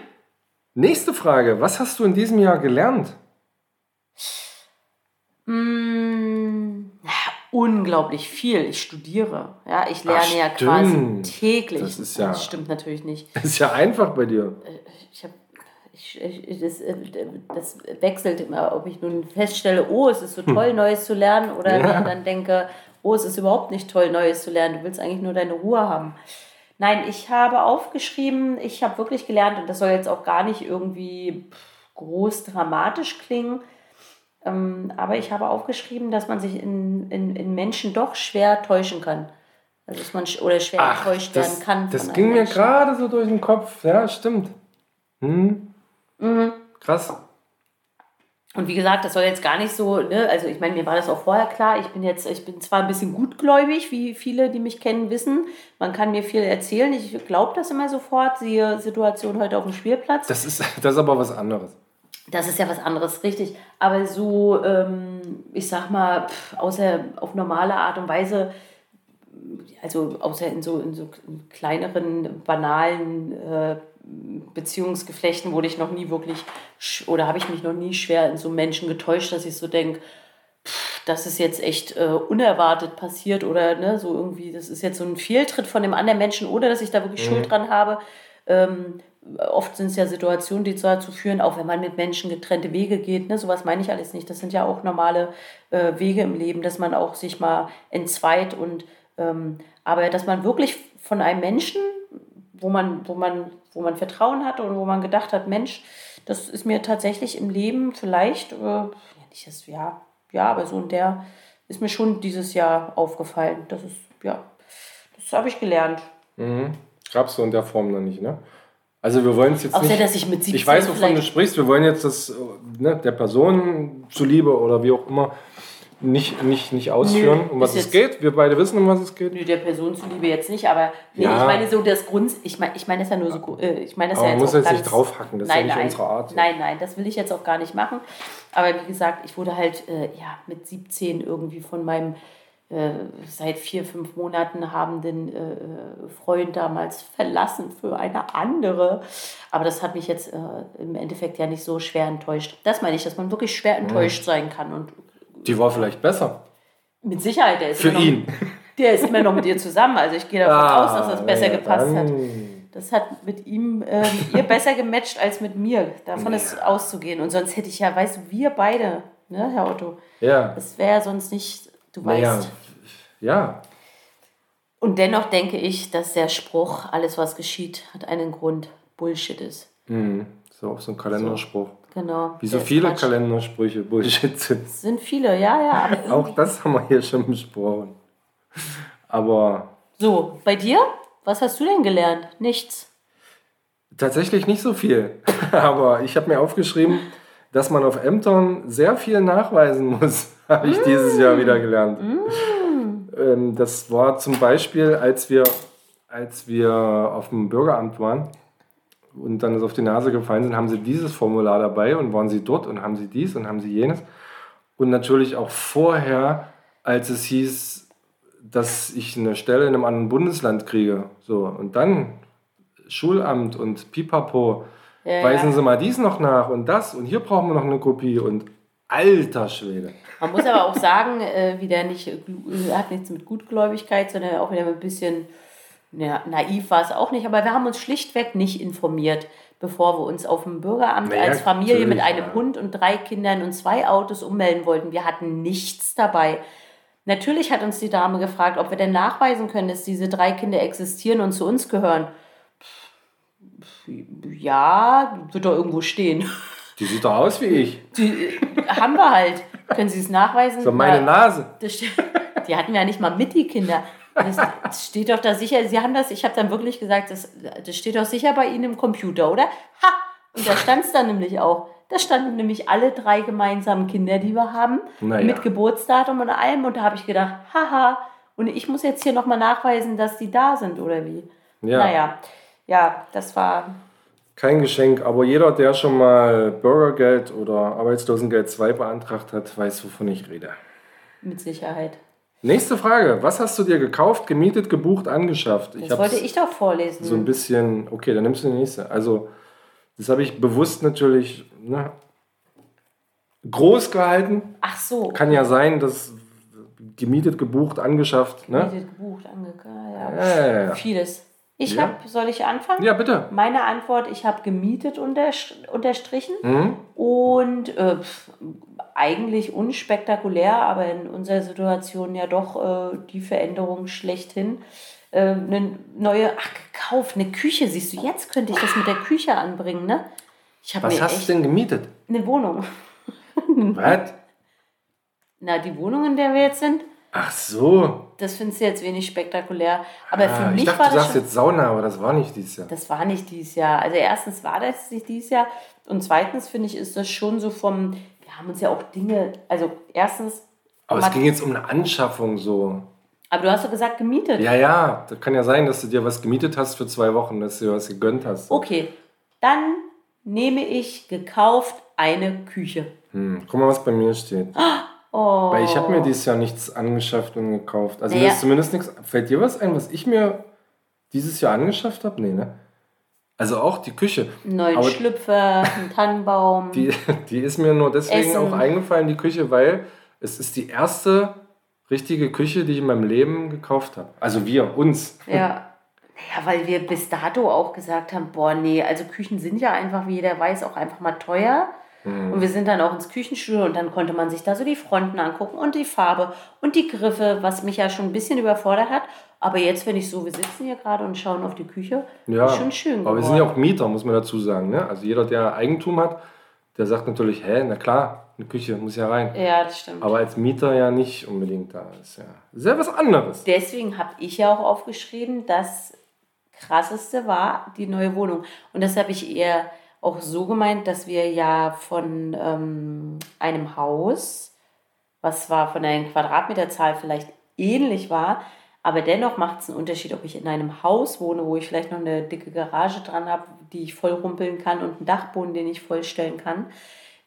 A: Nächste Frage. Was hast du in diesem Jahr gelernt?
B: Mm, ja, unglaublich viel. Ich studiere. Ja, ich lerne
A: Ach,
B: ja quasi täglich.
A: Das ist ja-
B: Das stimmt natürlich nicht.
A: Das ist ja einfach bei dir.
B: Ich habe ich, ich, das, äh, das wechselt immer, ob ich nun feststelle, oh, es ist so toll, Neues zu lernen, oder
A: Hm. Ja.
B: dann denke, oh, es ist überhaupt nicht toll, Neues zu lernen. Du willst eigentlich nur deine Ruhe haben. Nein, ich habe aufgeschrieben, ich habe wirklich gelernt, und das soll jetzt auch gar nicht irgendwie groß dramatisch klingen, ähm, aber ich habe aufgeschrieben, dass man sich in, in, in Menschen doch schwer täuschen kann. Also dass man sch- oder schwer enttäuscht
A: das,
B: werden kann.
A: das ging mir
B: Menschen.
A: gerade so durch den Kopf. Ja, stimmt. Hm.
B: Mhm.
A: Krass.
B: Und wie gesagt, das soll jetzt gar nicht so, ne, also ich meine, mir war das auch vorher klar, ich bin jetzt, ich bin zwar ein bisschen gutgläubig, wie viele, die mich kennen, wissen. Man kann mir viel erzählen, ich glaube das immer sofort, siehe Situation heute auf dem Spielplatz.
A: Das ist, das ist aber was anderes.
B: Das ist ja was anderes, richtig. Aber so, ähm, ich sag mal, pff, außer auf normale Art und Weise, also außer in so, in so kleineren, banalen äh, Beziehungsgeflechten wurde ich noch nie wirklich, oder habe ich mich noch nie schwer in so Menschen getäuscht, dass ich so denke, das ist jetzt echt äh, unerwartet passiert oder ne, so irgendwie, das ist jetzt so ein Fehltritt von dem anderen Menschen oder dass ich da wirklich Schuld dran habe. Ähm, oft sind es ja Situationen, die dazu führen, auch wenn man mit Menschen getrennte Wege geht, ne, sowas meine ich alles nicht. Das sind ja auch normale äh, Wege im Leben, dass man auch sich mal entzweit und ähm, aber dass man wirklich von einem Menschen, wo man, wo man, wo man Vertrauen hat und wo man gedacht hat, Mensch, das ist mir tatsächlich im Leben vielleicht, äh, ja, nicht das, ja, ja, aber so in der ist mir schon dieses Jahr aufgefallen. Das ist, ja, das habe ich gelernt.
A: Mhm. Gab's so in der Form noch nicht, ne? Also wir wollen es jetzt
B: Außer,
A: nicht...
B: dass ich mit 17
A: Ich weiß, wovon du sprichst. Wir wollen jetzt das äh, ne, der Person zuliebe oder wie auch immer nicht, nicht, nicht ausführen,
B: Nö,
A: um was es geht. Wir beide wissen, um was es geht.
B: Nö, der Person zuliebe jetzt nicht, aber nee,
A: Ja.
B: ich meine so das Grund, ich meine, ich meine das ja nur so, äh, ich meine das
A: Aber
B: ja
A: man
B: jetzt
A: muss
B: auch
A: jetzt nicht draufhacken, das ist ja
B: nein,
A: nicht
B: nein,
A: unsere Art.
B: Nein, nein, das will ich jetzt auch gar nicht machen. Aber wie gesagt, ich wurde halt äh, ja mit 17 irgendwie von meinem äh, seit vier, fünf Monaten habenden äh, äh, Freund damals verlassen für eine andere. Aber das hat mich jetzt äh, im Endeffekt ja nicht so schwer enttäuscht. Das meine ich, dass man wirklich schwer
A: Mhm.
B: enttäuscht sein kann und
A: Die war vielleicht besser.
B: mit Sicherheit, der ist
A: Für
B: immer noch,
A: ihn.
B: Der ist immer noch mit ihr zusammen. Also ich gehe davon
A: Ah,
B: aus, dass das besser
A: ja,
B: gepasst hat. Das hat mit ihm, äh, ihr besser gematcht als mit mir. Davon ist auszugehen. Und sonst hätte ich ja, weißt du, wir beide, ne, Herr Otto,
A: Ja,
B: das wäre ja sonst nicht, du
A: naja,
B: weißt.
A: ja.
B: Und dennoch denke ich, dass der Spruch, alles was geschieht, hat einen Grund, Bullshit ist.
A: Mhm. So auch so ein Kalenderspruch.
B: Genau.
A: Wie so viele
B: Quatsch.
A: Kalendersprüche Bullshit sind.
B: Es sind viele, ja, ja.
A: Auch das haben wir hier schon besprochen. Aber
B: so, bei dir? Was hast du denn gelernt? Nichts.
A: tatsächlich nicht so viel. Aber ich habe mir aufgeschrieben, dass man auf Ämtern sehr viel nachweisen muss, habe ich dieses Jahr wieder gelernt. Ähm, das war zum Beispiel, als wir, als wir auf dem Bürgeramt waren, und dann auf die Nase gefallen sind, haben sie dieses Formular dabei und waren sie dort und haben sie dies und haben sie jenes. Und natürlich auch vorher, als es hieß, dass ich eine Stelle in einem anderen Bundesland kriege. So, und dann Schulamt und Pipapo, ja, weisen Sie mal dies noch nach und das und hier brauchen wir noch eine Kopie und alter Schwede.
B: Man muss aber auch sagen, äh, wieder nicht, hat nichts mit Gutgläubigkeit, sondern auch wieder ein bisschen ja, naiv war es auch nicht, aber wir haben uns schlichtweg nicht informiert, bevor wir uns auf dem Bürgeramt naja, als Familie mit einem ja. Hund und drei Kindern und zwei Autos ummelden wollten. Wir hatten nichts dabei. Natürlich hat uns die Dame gefragt, ob wir denn nachweisen können, dass diese drei Kinder existieren und zu uns gehören. Ja, wird doch irgendwo stehen.
A: Die sieht doch aus wie ich.
B: Die haben wir halt. Können Sie es nachweisen?
A: So meine Nase.
B: die hatten wir ja nicht mal mit, die Kinder. Das steht doch da sicher, Sie haben das, ich habe dann wirklich gesagt, das, das steht doch sicher bei Ihnen im Computer, oder? Ha! Und da stand es dann nämlich auch. Da standen nämlich alle drei gemeinsamen Kinder, die wir haben, naja. mit Geburtsdatum und allem. Und da habe ich gedacht, haha, und ich muss jetzt hier nochmal nachweisen, dass die da sind, oder wie? Ja. Naja, ja, das war.
A: Kein Geschenk, aber jeder, der schon mal Bürgergeld oder Arbeitslosengeld 2 beantragt hat, weiß, wovon ich rede.
B: Mit Sicherheit.
A: Nächste Frage. Was hast du dir gekauft, gemietet, gebucht, angeschafft?
B: Ich das wollte ich doch vorlesen.
A: So ein bisschen, okay, dann nimmst du die nächste. Also, das habe ich bewusst natürlich ne, groß gehalten.
B: Ach so.
A: Kann ja sein, dass gemietet, gebucht, angeschafft.
B: Ne? Gemietet, gebucht, angekauft. Ja. Ja, ja, Vieles. Ich ja. habe, soll ich anfangen?
A: Ja, bitte.
B: Meine Antwort, ich habe gemietet unterstrichen mhm. und äh, eigentlich unspektakulär, aber in unserer Situation ja doch äh, die Veränderung schlechthin. Äh, eine neue, ach, gekauft, eine Küche, siehst du, jetzt könnte ich das mit der Küche anbringen, ne?
A: Ich Was hast du denn gemietet?
B: Eine Wohnung.
A: Was?
B: Na, die Wohnung, in der wir jetzt sind,
A: Ach so.
B: Das findest du jetzt wenig spektakulär. Aber ah, für mich
A: ich dachte,
B: war
A: du sagst jetzt Sauna, aber das war nicht dieses Jahr.
B: Das war nicht dieses Jahr. Also erstens war das nicht dieses Jahr und zweitens finde ich, ist das schon so vom, haben uns ja auch Dinge, also erstens.
A: Aber es ging jetzt um eine Anschaffung so.
B: Aber du hast doch gesagt gemietet.
A: Ja, ja. Das kann ja sein, dass du dir was gemietet hast für zwei Wochen, dass du dir was gegönnt hast.
B: Okay, dann nehme ich gekauft eine Küche.
A: Hm. Guck mal, was bei mir steht. Oh. Weil ich habe mir dieses Jahr nichts angeschafft und gekauft. Also naja. mir ist zumindest nichts. Fällt dir was ein, was ich mir dieses Jahr angeschafft habe? Nee, ne? Also auch die Küche.
B: Neuen Schlüpfer, ein Tannenbaum.
A: Die, die ist mir nur deswegen Essen. auch eingefallen, die Küche, weil es ist die erste richtige Küche, die ich in meinem Leben gekauft habe. Also wir, uns.
B: Ja. Naja, weil wir bis dato auch gesagt haben, boah, nee, also Küchen sind ja einfach, wie jeder weiß, auch einfach mal teuer. Mhm. Und wir sind dann auch ins Küchenstudio und dann konnte man sich da so die Fronten angucken und die Farbe und die Griffe, was mich ja schon ein bisschen überfordert hat. Aber jetzt, wenn ich so, wir sitzen hier gerade und schauen auf die Küche,
A: ja, ist schon schön. Aber wir sind ja auch Mieter, muss man dazu sagen. Ne? Also jeder, der Eigentum hat, der sagt natürlich, hä, na klar, eine Küche muss ja rein.
B: Ja, das stimmt.
A: Aber als Mieter ja nicht unbedingt da ist. Ja sehr was anderes.
B: Deswegen habe ich ja auch aufgeschrieben, das krasseste war die neue Wohnung. Und das habe ich eher auch so gemeint, dass wir ja von ähm, einem Haus, was zwar von der Quadratmeterzahl vielleicht ähnlich war, aber dennoch macht es einen Unterschied, ob ich in einem Haus wohne, wo ich vielleicht noch eine dicke Garage dran habe, die ich voll rumpeln kann und einen Dachboden, den ich vollstellen kann,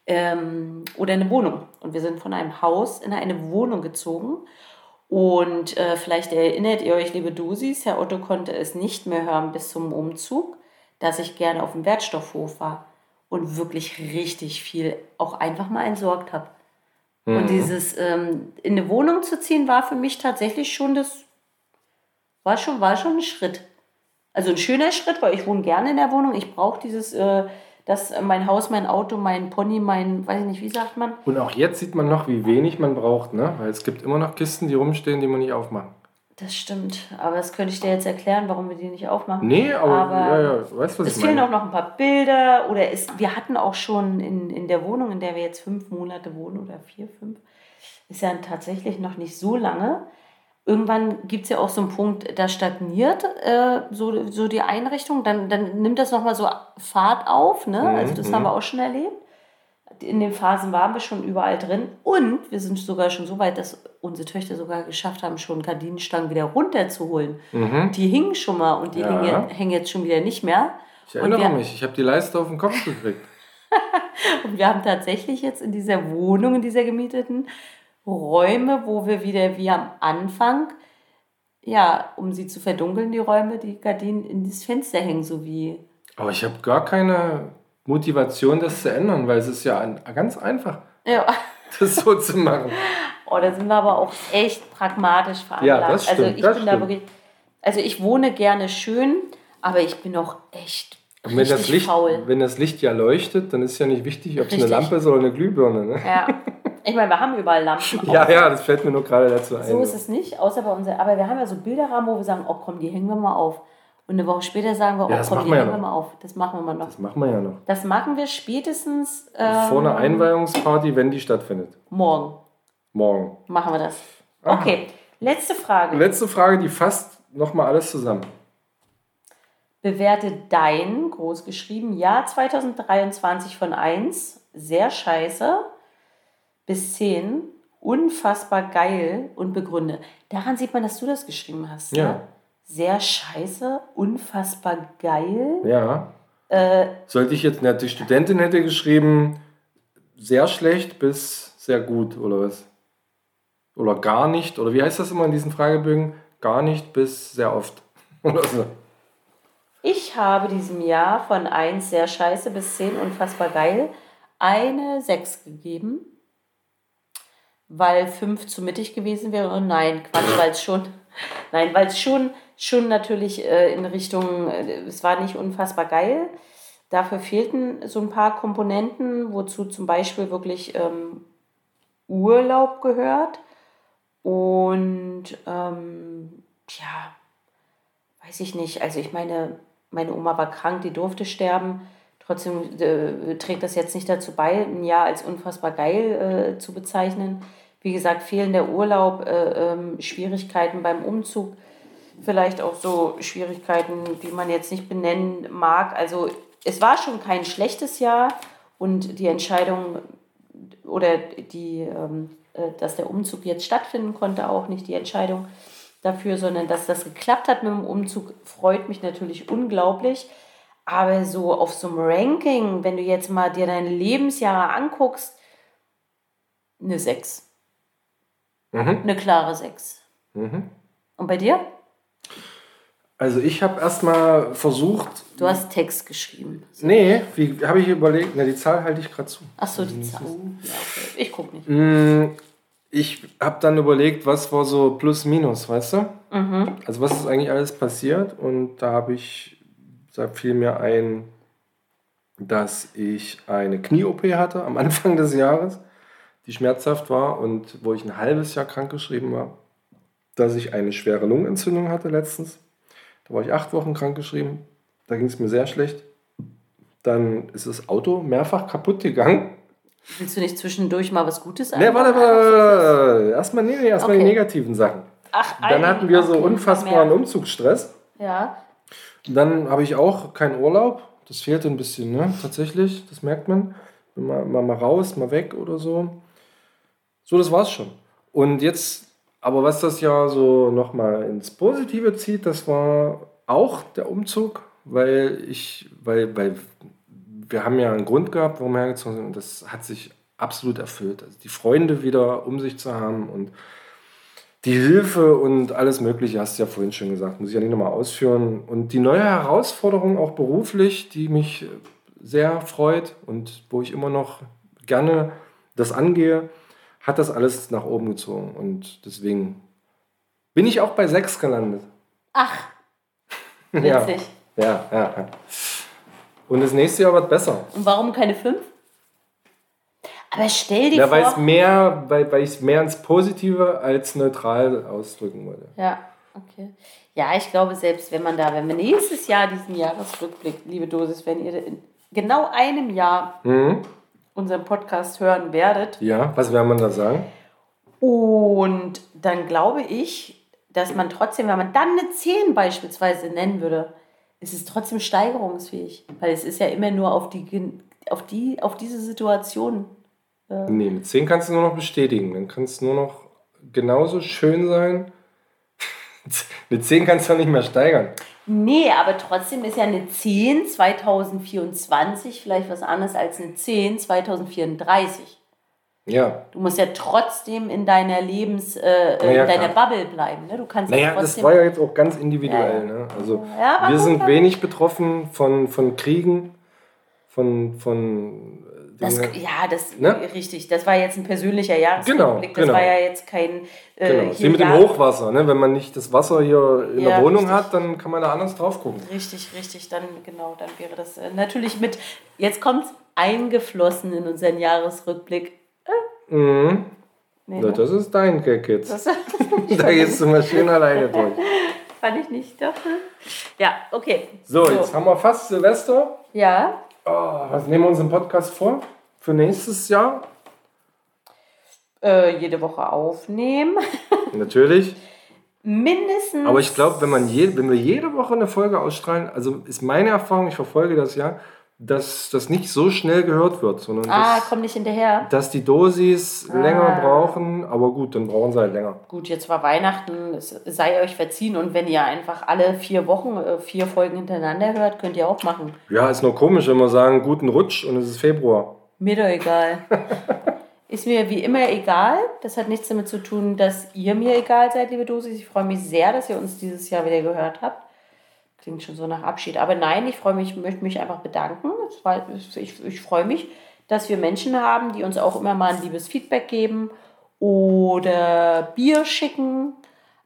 B: ähm, oder eine Wohnung. Und wir sind von einem Haus in eine Wohnung gezogen. Und äh, vielleicht erinnert ihr euch, liebe Dusis, Herr Otto konnte es nicht mehr hören bis zum Umzug dass ich gerne auf dem Wertstoffhof war und wirklich richtig viel auch einfach mal entsorgt habe. Mhm. Und dieses ähm, in eine Wohnung zu ziehen war für mich tatsächlich schon das, war schon, war schon ein Schritt. Also ein schöner Schritt, weil ich wohne gerne in der Wohnung. Ich brauche dieses, äh, das, mein Haus, mein Auto, mein Pony, mein, weiß ich nicht, wie sagt man.
A: Und auch jetzt sieht man noch, wie wenig man braucht, ne? Weil es gibt immer noch Kisten, die rumstehen, die man nicht aufmachen.
B: Das stimmt, aber das könnte ich dir jetzt erklären, warum wir die nicht aufmachen.
A: Nee, aber, aber ja, ja, weißt was
B: es fehlen auch noch ein paar Bilder oder ist, wir hatten auch schon in, in der Wohnung, in der wir jetzt fünf Monate wohnen oder vier, fünf, ist ja tatsächlich noch nicht so lange. Irgendwann gibt es ja auch so einen Punkt, da stagniert äh, so, so die Einrichtung, dann, dann nimmt das nochmal so Fahrt auf, ne? Mhm, also das mhm. haben wir auch schon erlebt in den Phasen waren wir schon überall drin und wir sind sogar schon so weit, dass unsere Töchter sogar geschafft haben, schon Gardinenstangen wieder runterzuholen. Mhm. Die hingen schon mal und die ja. hängen, hängen, jetzt schon wieder nicht mehr.
A: Ich erinnere mich, ich habe die Leiste auf den Kopf gekriegt.
B: und wir haben tatsächlich jetzt in dieser Wohnung, in dieser gemieteten, Räume, wo wir wieder wie am Anfang, ja, um sie zu verdunkeln, die Räume, die Gardinen in das Fenster hängen, so wie.
A: Aber ich habe gar keine Motivation, das zu ändern, weil es ist ja ein, ganz einfach,
B: ja.
A: das so zu machen.
B: Oh, da sind wir aber auch echt pragmatisch veranlagt.
A: Ja, das stimmt,
B: also ich
A: das
B: bin
A: stimmt.
B: da wirklich. Also ich wohne gerne schön, aber ich bin auch echt
A: Und wenn das, Licht,
B: faul.
A: wenn das Licht ja leuchtet, dann ist ja nicht wichtig, ob es eine. Lampe ist oder eine Glühbirne. Ne?
B: Ja. Ich meine, wir haben überall Lampen.
A: Ja, ja, das fällt mir nur gerade dazu ein.
B: So ist es nicht, außer bei uns. Aber wir haben ja so Bilderrahmen, wo wir sagen, oh komm, die hängen wir mal auf. Und eine Woche später sagen wir, oh
A: Ja,
B: komm, die
A: wir ja
B: hängen wir mal auf. Das machen wir mal noch.
A: Das machen wir ja noch.
B: Das machen wir spätestens ähm,
A: Vor einer Einweihungsparty, wenn die stattfindet.
B: morgen.
A: Morgen.
B: Machen wir das.
A: Aha.
B: Okay, letzte Frage.
A: Letzte Frage, die fasst nochmal alles zusammen.
B: Bewerte dein, groß geschrieben, Jahr 2023 von 1, sehr scheiße, bis 10, unfassbar geil und begründe. Daran sieht man, dass du das geschrieben hast.
A: Ja.
B: Ne? Sehr scheiße, unfassbar geil.
A: Ja.
B: Äh,
A: Sollte ich jetzt, na, die Studentin hätte geschrieben, sehr schlecht bis sehr gut, oder was? Oder gar nicht, oder wie heißt das immer in diesen Fragebögen? Gar nicht bis sehr oft. Oder so.
B: Ich habe diesem Jahr von 1 sehr scheiße bis 10 unfassbar geil eine 6 gegeben, weil 5 zu mittig gewesen wäre. Und nein, Quatsch, weil es schon, nein, weil es schon, schon natürlich äh, in Richtung, äh, es war nicht unfassbar geil. Dafür fehlten so ein paar Komponenten, wozu zum Beispiel wirklich ähm, Urlaub gehört. Und ähm, ja, weiß ich nicht. Also ich meine, meine Oma war krank, die durfte sterben. Trotzdem äh, trägt das jetzt nicht dazu bei, ein Jahr als unfassbar geil äh, zu bezeichnen. Wie gesagt, fehlender Urlaub, äh, ähm, Schwierigkeiten beim Umzug, vielleicht auch so Schwierigkeiten, die man jetzt nicht benennen mag. Also es war schon kein schlechtes Jahr und die Entscheidung oder die, ähm, äh, dass der Umzug jetzt stattfinden konnte, auch nicht die Entscheidung dafür, sondern dass das geklappt hat mit dem Umzug, freut mich natürlich unglaublich. Aber so auf so einem Ranking, wenn du jetzt mal dir deine Lebensjahre anguckst, eine 6.
A: Mhm.
B: Eine klare 6.
A: Mhm.
B: Und bei dir?
A: Also ich habe erstmal versucht,
B: Du hast Text geschrieben.
A: nee, wie habe ich überlegt, na die Zahl halte ich gerade zu.
B: Achso, die Zahl. Ja, okay. Ich gucke nicht.
A: Mm, Ich habe dann überlegt, was war so plus minus, weißt du?
B: Mhm.
A: Also was ist eigentlich alles passiert? Und da habe ich, da fiel mir ein, dass ich eine Knie-OP hatte am Anfang des Jahres, die schmerzhaft war und wo ich ein halbes Jahr krankgeschrieben war. Dass ich eine schwere Lungenentzündung hatte letztens. Da war ich acht Wochen krankgeschrieben. Da ging es mir sehr schlecht. Dann ist das Auto mehrfach kaputt gegangen.
B: Willst du nicht zwischendurch mal was Gutes
A: Nee,
B: einbauen?
A: warte, warte. Erstmal, nee, nee, erstmal die
B: Okay.
A: negativen Sachen.
B: Ach,
A: Dann hatten wir so
B: okay,
A: unfassbaren. Umzugsstress.
B: Ja.
A: Dann habe ich auch keinen Urlaub. Das fehlte ein bisschen, ne? Tatsächlich, das merkt man. Mal, mal, mal raus, mal weg oder so. So, das war's schon. Und jetzt, aber was das ja so nochmal ins Positive zieht, das war auch der Umzug, weil ich, weil, weil wir haben ja einen Grund gehabt, warum wir hergezogen sind und das hat sich absolut erfüllt. Also die Freunde wieder um sich zu haben und die Hilfe und alles Mögliche, hast du ja vorhin schon gesagt, muss ich ja nicht nochmal ausführen. Und die neue Herausforderung auch beruflich, die mich sehr freut und wo ich immer noch gerne das angehe, hat das alles nach oben gezogen. Und deswegen bin ich auch bei sechs gelandet.
B: Ach, witzig.
A: ja, ja. ja. Und das nächste Jahr wird besser.
B: Und warum keine 5? Aber stell dir
A: Ja, weil es
B: vor.
A: mehr, weil, weil ich es mehr ins Positive als neutral ausdrücken wollte.
B: Ja, okay. Ja, ich glaube, selbst wenn man da, wenn wir nächstes Jahr diesen Jahresrückblick, liebe Dosis, wenn ihr in genau einem Jahr
A: Mhm.
B: unseren Podcast hören werdet,
A: Ja, was will man da sagen?
B: Und dann glaube ich, dass man trotzdem, wenn man dann eine 10 beispielsweise nennen würde, ist es trotzdem steigerungsfähig. Weil es ist ja immer nur auf, die, auf, die, auf diese Situation.
A: Nee, mit 10 kannst du nur noch bestätigen. Dann kann es nur noch genauso schön sein. Mit 10 kannst du nicht mehr steigern.
B: Nee, aber trotzdem ist ja eine 10 2024 vielleicht was anderes als eine 10 2034.
A: Ja.
B: Du musst ja trotzdem in deiner Lebens, äh, in
A: Ja,
B: deiner
A: klar.
B: Bubble bleiben. Ne? Du kannst
A: Naja,
B: ja
A: das war ja jetzt auch ganz individuell.
B: Ja.
A: Ne? Also
B: Ja,
A: wir sind wenig betroffen von, von Kriegen, von, von äh,
B: das, ja, das
A: Ne?
B: richtig. Das war jetzt ein persönlicher Jahresrückblick.
A: Genau,
B: das
A: genau.
B: war ja jetzt kein. Äh,
A: Genau. Wie mit dem Hochwasser. Ne? Wenn man nicht das Wasser hier in
B: Ja,
A: der Wohnung
B: richtig.
A: hat, dann kann man da anders drauf gucken.
B: Richtig, richtig, dann genau, dann wäre das äh, natürlich mit, jetzt kommt eingeflossen in unseren Jahresrückblick.
A: Mhm.
B: Nee,
A: Ja,
B: ne?
A: das ist dein Gag jetzt.
B: das
A: Da gehst du mal schön alleine durch.
B: fand ich nicht doch. Ja, okay.
A: So, jetzt haben wir fast Silvester.
B: Ja,
A: Oh, was nehmen wir uns im Podcast vor? Für nächstes Jahr?
B: äh, jede Woche aufnehmen.
A: Natürlich.
B: Mindestens.
A: Aber ich glaube, wenn, man je, wenn wir jede Woche eine Folge ausstrahlen, also ist meine Erfahrung, ich verfolge das ja, dass das nicht so schnell gehört wird, sondern
B: Ah,
A: dass,
B: komm nicht hinterher.
A: dass die Dosis
B: Ah.
A: länger brauchen. Aber gut, dann brauchen sie halt länger.
B: Gut, jetzt war Weihnachten, es sei euch verziehen und wenn ihr einfach alle vier Wochen äh, vier Folgen hintereinander hört, könnt ihr auch machen.
A: Ja, ist nur komisch, wenn wir sagen, guten Rutsch und es ist Februar.
B: Mir doch egal. Ist mir wie immer egal. Das hat nichts damit zu tun, dass ihr mir egal seid, liebe Dosis. Ich freue mich sehr, dass ihr uns dieses Jahr wieder gehört habt. Klingt schon so nach Abschied. Aber nein, ich freue mich, möchte mich einfach bedanken. War, ich, ich freue mich, dass wir Menschen haben, die uns auch immer mal ein liebes Feedback geben oder Bier schicken.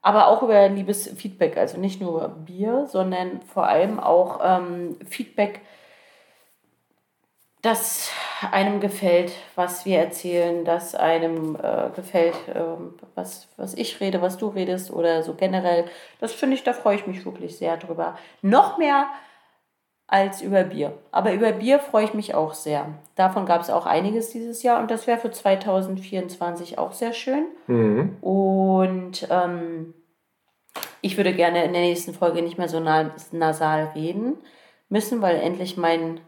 B: Aber auch über liebes Feedback. Also nicht nur Bier, sondern vor allem auch ähm, Feedback dass einem gefällt, was wir erzählen, dass einem äh, gefällt, ähm, was, was ich rede, was du redest oder so generell. Das finde ich, da freue ich mich wirklich sehr drüber. Noch mehr als über Bier. Aber über Bier freue ich mich auch sehr. Davon gab es auch einiges dieses Jahr und das wäre für 2024 auch sehr schön.
A: Mhm.
B: Und ähm, ich würde gerne in der nächsten Folge nicht mehr so na nasal reden müssen, weil endlich mein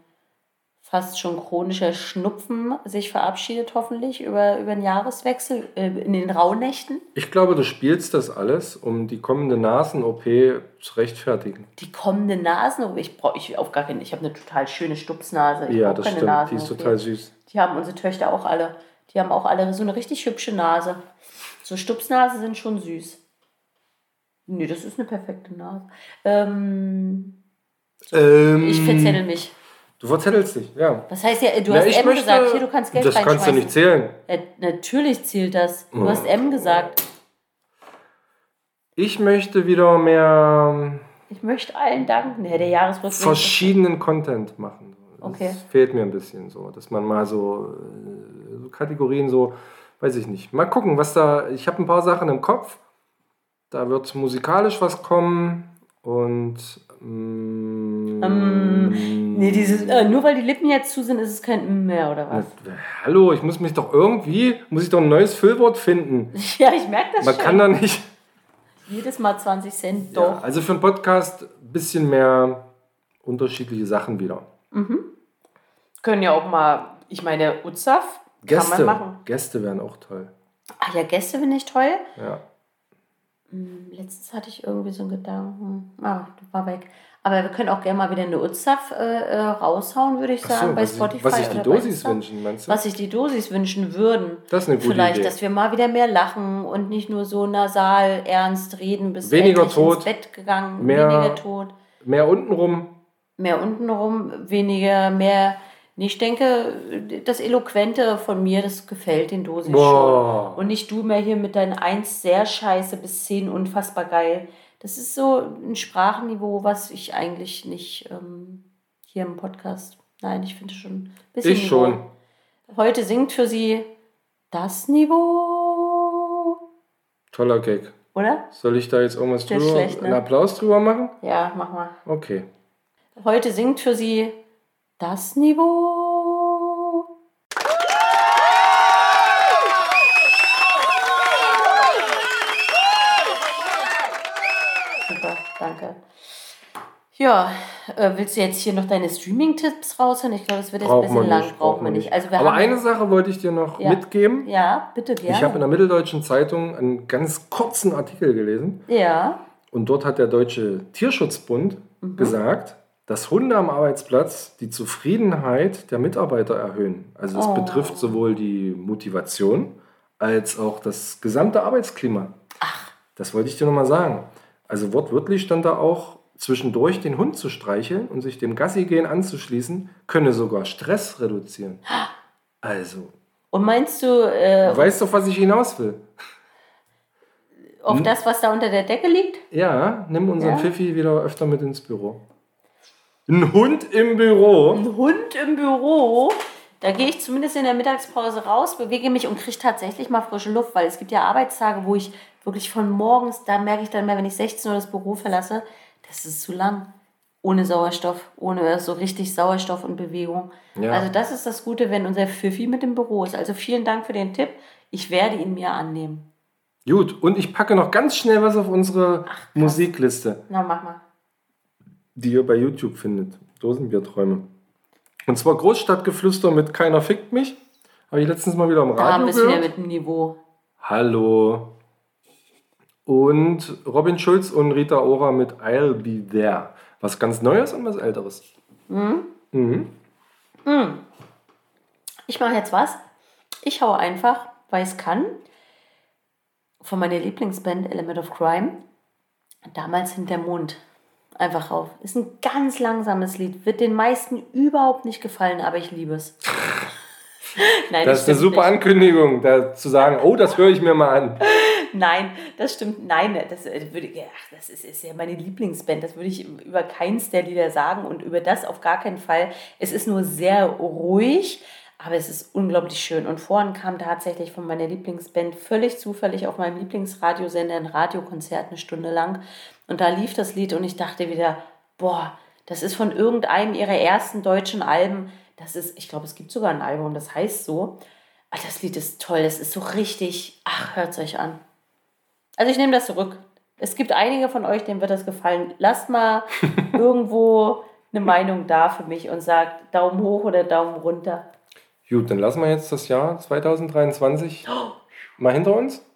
B: fast schon chronischer Schnupfen sich verabschiedet, hoffentlich über, über den Jahreswechsel äh, in den Rauhnächten.
A: Ich glaube, du spielst das alles, um die kommende Nasen-OP zu rechtfertigen.
B: Die kommende Nasen, ich brauche ich auf gar keinen, ich habe eine total schöne Stupsnase. Ich
A: ja, das
B: keine
A: stimmt.
B: Nasen,
A: Die ist total süß.
B: Die haben unsere Töchter auch alle. Die haben auch alle so eine richtig hübsche Nase. So Stupsnase sind schon süß. Nee, das ist eine perfekte Nase. Ähm,
A: Ähm,
B: ich verzettel mich.
A: Du verzettelst dich, ja.
B: Was heißt ja, du
A: Na,
B: hast M
A: möchte-
B: gesagt, hier, du kannst Geld
A: Das kannst du nicht zählen.
B: Ja, natürlich zählt das. Du
A: Oh.
B: hast M gesagt.
A: Ich möchte wieder mehr
B: Ich möchte allen danken. Ja, der Jahresrückblick.
A: verschiedenen Content machen. Das
B: Okay.
A: fehlt mir ein bisschen so, dass man mal so, äh, so Kategorien so, weiß ich nicht. Mal gucken, was da. Ich habe ein paar Sachen im Kopf. Da wird musikalisch was kommen und mm,
B: Ähm, Nee, dieses, äh, nur weil die Lippen jetzt zu sind, ist es kein M mehr, oder was?
A: Hallo, ich muss mich doch irgendwie, muss ich doch ein neues Füllwort finden.
B: Ja, ich merke das
A: Man
B: schon.
A: kann da nicht.
B: Jedes Mal 20 Cent,
A: Ja,
B: doch.
A: also für einen Podcast ein bisschen mehr unterschiedliche Sachen wieder.
B: Können ja auch mal, ich meine, Uzaf kann
A: Gäste,
B: man machen.
A: Gäste wären auch toll.
B: Ach ja, Gäste finde ich toll.
A: Ja.
B: Letztens hatte ich irgendwie so einen Gedanken. Ah, war weg. Aber wir können auch gerne mal wieder eine Uzaf äh, äh, raushauen, würde ich sagen,
A: so,
B: bei
A: was,
B: Spotify.
A: ich, was sich die Dosis wünschen, meinst du?
B: Was sich die Dosis wünschen würden.
A: Das ist eine gute
B: Vielleicht,
A: Idee.
B: dass wir mal wieder mehr lachen und nicht nur so nasal ernst reden, bis
A: Weniger tot,
B: ins Bett gegangen,
A: mehr-
B: weniger tot,
A: Mehr untenrum.
B: mehr untenrum, weniger, mehr. Ich denke, das Eloquente von mir, das gefällt den Dosis
A: Boah.
B: schon. Und nicht du mehr hier mit deinen 1 sehr scheiße bis 10 unfassbar geil. Das ist so ein Sprachniveau, was ich eigentlich nicht ähm, hier im Podcast. Nein, ich finde schon ein bisschen.
A: Ich
B: Niveau.
A: schon.
B: Heute singt für sie das Niveau.
A: Toller Gag.
B: Oder?
A: Soll ich da jetzt irgendwas drüber,
B: schlecht, ne?
A: einen Applaus drüber machen?
B: Ja, mach mal.
A: Okay.
B: Heute singt für sie das Niveau. Super, danke. Ja, äh, willst du jetzt hier noch deine Streaming-Tipps raushauen? Ich glaube, das wird jetzt ein
A: Braucht
B: bisschen
A: man
B: lang.
A: nicht.
B: Braucht man nicht. Also wir
A: Aber
B: haben,
A: eine Sache wollte ich dir noch
B: Ja.
A: mitgeben.
B: Ja, bitte gerne.
A: Ich habe in der Mitteldeutschen Zeitung einen ganz kurzen Artikel gelesen.
B: ja,
A: Und dort hat der Deutsche Tierschutzbund mhm. gesagt, dass Hunde am Arbeitsplatz die Zufriedenheit der Mitarbeiter erhöhen. Also das oh. betrifft sowohl die Motivation als auch das gesamte Arbeitsklima. Ach. Das wollte ich dir nochmal sagen. Also wortwörtlich stand da auch, zwischendurch den Hund zu streicheln und sich dem Gassi-Gehen anzuschließen, könne sogar Stress reduzieren. Also.
B: Und meinst du... Äh,
A: du weißt doch, was ich hinaus will.
B: Auf hm? das, was da unter der Decke liegt?
A: Ja, nimm unseren ja? Pfiffi wieder öfter mit ins Büro. Ein Hund im Büro.
B: Ein Hund im Büro. Da gehe ich zumindest in der Mittagspause raus, bewege mich und kriege tatsächlich mal frische Luft, weil es gibt ja Arbeitstage, wo ich wirklich von morgens, da merke ich dann mehr, wenn ich 16 Uhr das Büro verlasse, das ist zu lang. Ohne Sauerstoff, ohne so richtig Sauerstoff und Bewegung. Ja. Also das ist das Gute, wenn unser Pfiffi mit im Büro ist. Also vielen Dank für den Tipp. Ich werde ihn mir annehmen.
A: Gut, und ich packe noch ganz schnell was auf unsere Ach, Musikliste.
B: Na, mach mal.
A: Die ihr bei YouTube findet. Dosenbierträume. Und zwar Großstadtgeflüster mit Keiner fickt mich. Habe ich letztens mal wieder am Radio
B: Da bist du wieder mit dem Niveau.
A: Hallo. Und Robin Schulz und Rita Ora mit I'll Be There. Was ganz Neues und was Älteres. Mhm.
B: Mhm. Mhm. Ich mache jetzt was. Ich haue einfach, weil ich es kann, von meiner Lieblingsband Element of Crime, damals hinter Mond, einfach rauf. Ist ein ganz langsames Lied, wird den meisten überhaupt nicht gefallen, aber ich liebe es.
A: Nein, das, das ist eine super nicht. Ankündigung, da zu sagen, oh, das höre ich mir mal an.
B: Nein, das stimmt. Nein, das äh, würde ach, das ist, ist ja meine Lieblingsband. Das würde ich über keins der Lieder sagen und über das auf gar keinen Fall. Es ist nur sehr ruhig, aber es ist unglaublich schön. Und vorhin kam tatsächlich von meiner Lieblingsband völlig zufällig auf meinem Lieblingsradiosender ein Radiokonzert eine Stunde lang. Und da lief das Lied und ich dachte wieder, boah, das ist von irgendeinem ihrer ersten deutschen Alben. Das ist, ich glaube, es gibt sogar ein Album, das heißt so. Aber das Lied ist toll, das ist so richtig, ach, hört es euch an. Also ich nehme das zurück. Es gibt einige von euch, denen wird das gefallen. Lasst mal irgendwo eine Meinung da für mich und sagt Daumen hoch oder Daumen runter.
A: Gut, dann lassen wir jetzt das Jahr 2023 oh. mal hinter uns.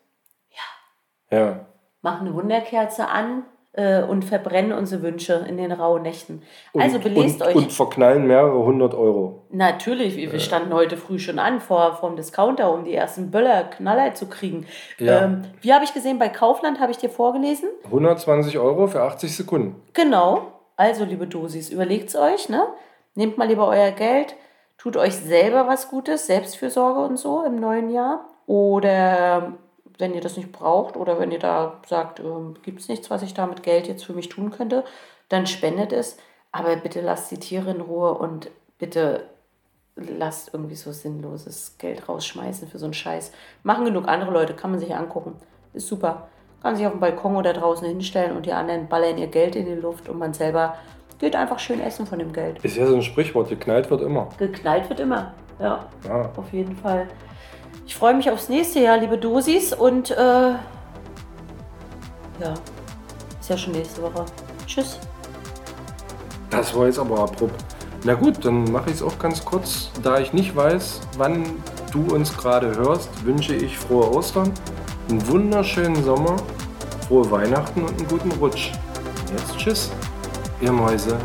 B: Ja. Ja. Machen eine Wunderkerze an äh, und verbrennen unsere Wünsche in den rauen Nächten.
A: Und, also belest und, euch. Und verknallen mehrere hundert Euro.
B: Natürlich, wir ja. standen heute früh schon an vor vom Discounter, um die ersten Böller, Knaller zu kriegen. Ja. Ähm, wie habe ich gesehen, bei Kaufland habe ich dir vorgelesen?
A: 120 Euro für 80 Sekunden.
B: Genau. Also, liebe Dosis, überlegt es euch, ne? Nehmt mal lieber euer Geld Tut euch selber was Gutes, Selbstfürsorge und so im neuen Jahr. Oder wenn ihr das nicht braucht oder wenn ihr da sagt, äh, gibt es nichts, was ich da mit Geld jetzt für mich tun könnte, dann spendet es. Aber bitte lasst die Tiere in Ruhe und bitte lasst irgendwie so sinnloses Geld rausschmeißen für so einen Scheiß. Machen genug andere Leute, kann man sich angucken. Ist super. Kann sich auf dem Balkon oder draußen hinstellen und die anderen ballern ihr Geld in die Luft und man selber geht einfach schön essen von dem Geld.
A: Ist ja so ein Sprichwort, geknallt wird immer.
B: Geknallt wird immer, ja. ja. Auf jeden Fall. Ich freue mich aufs nächste Jahr, liebe Dosis. Und äh, ja, ist ja schon nächste Woche. Tschüss.
A: Das war jetzt aber abrupt. Na gut, dann mache ich es auch ganz kurz. Da ich nicht weiß, wann du uns gerade hörst, wünsche ich frohe Ostern, einen wunderschönen Sommer, frohe Weihnachten und einen guten Rutsch. Jetzt tschüss ihr Mäuse.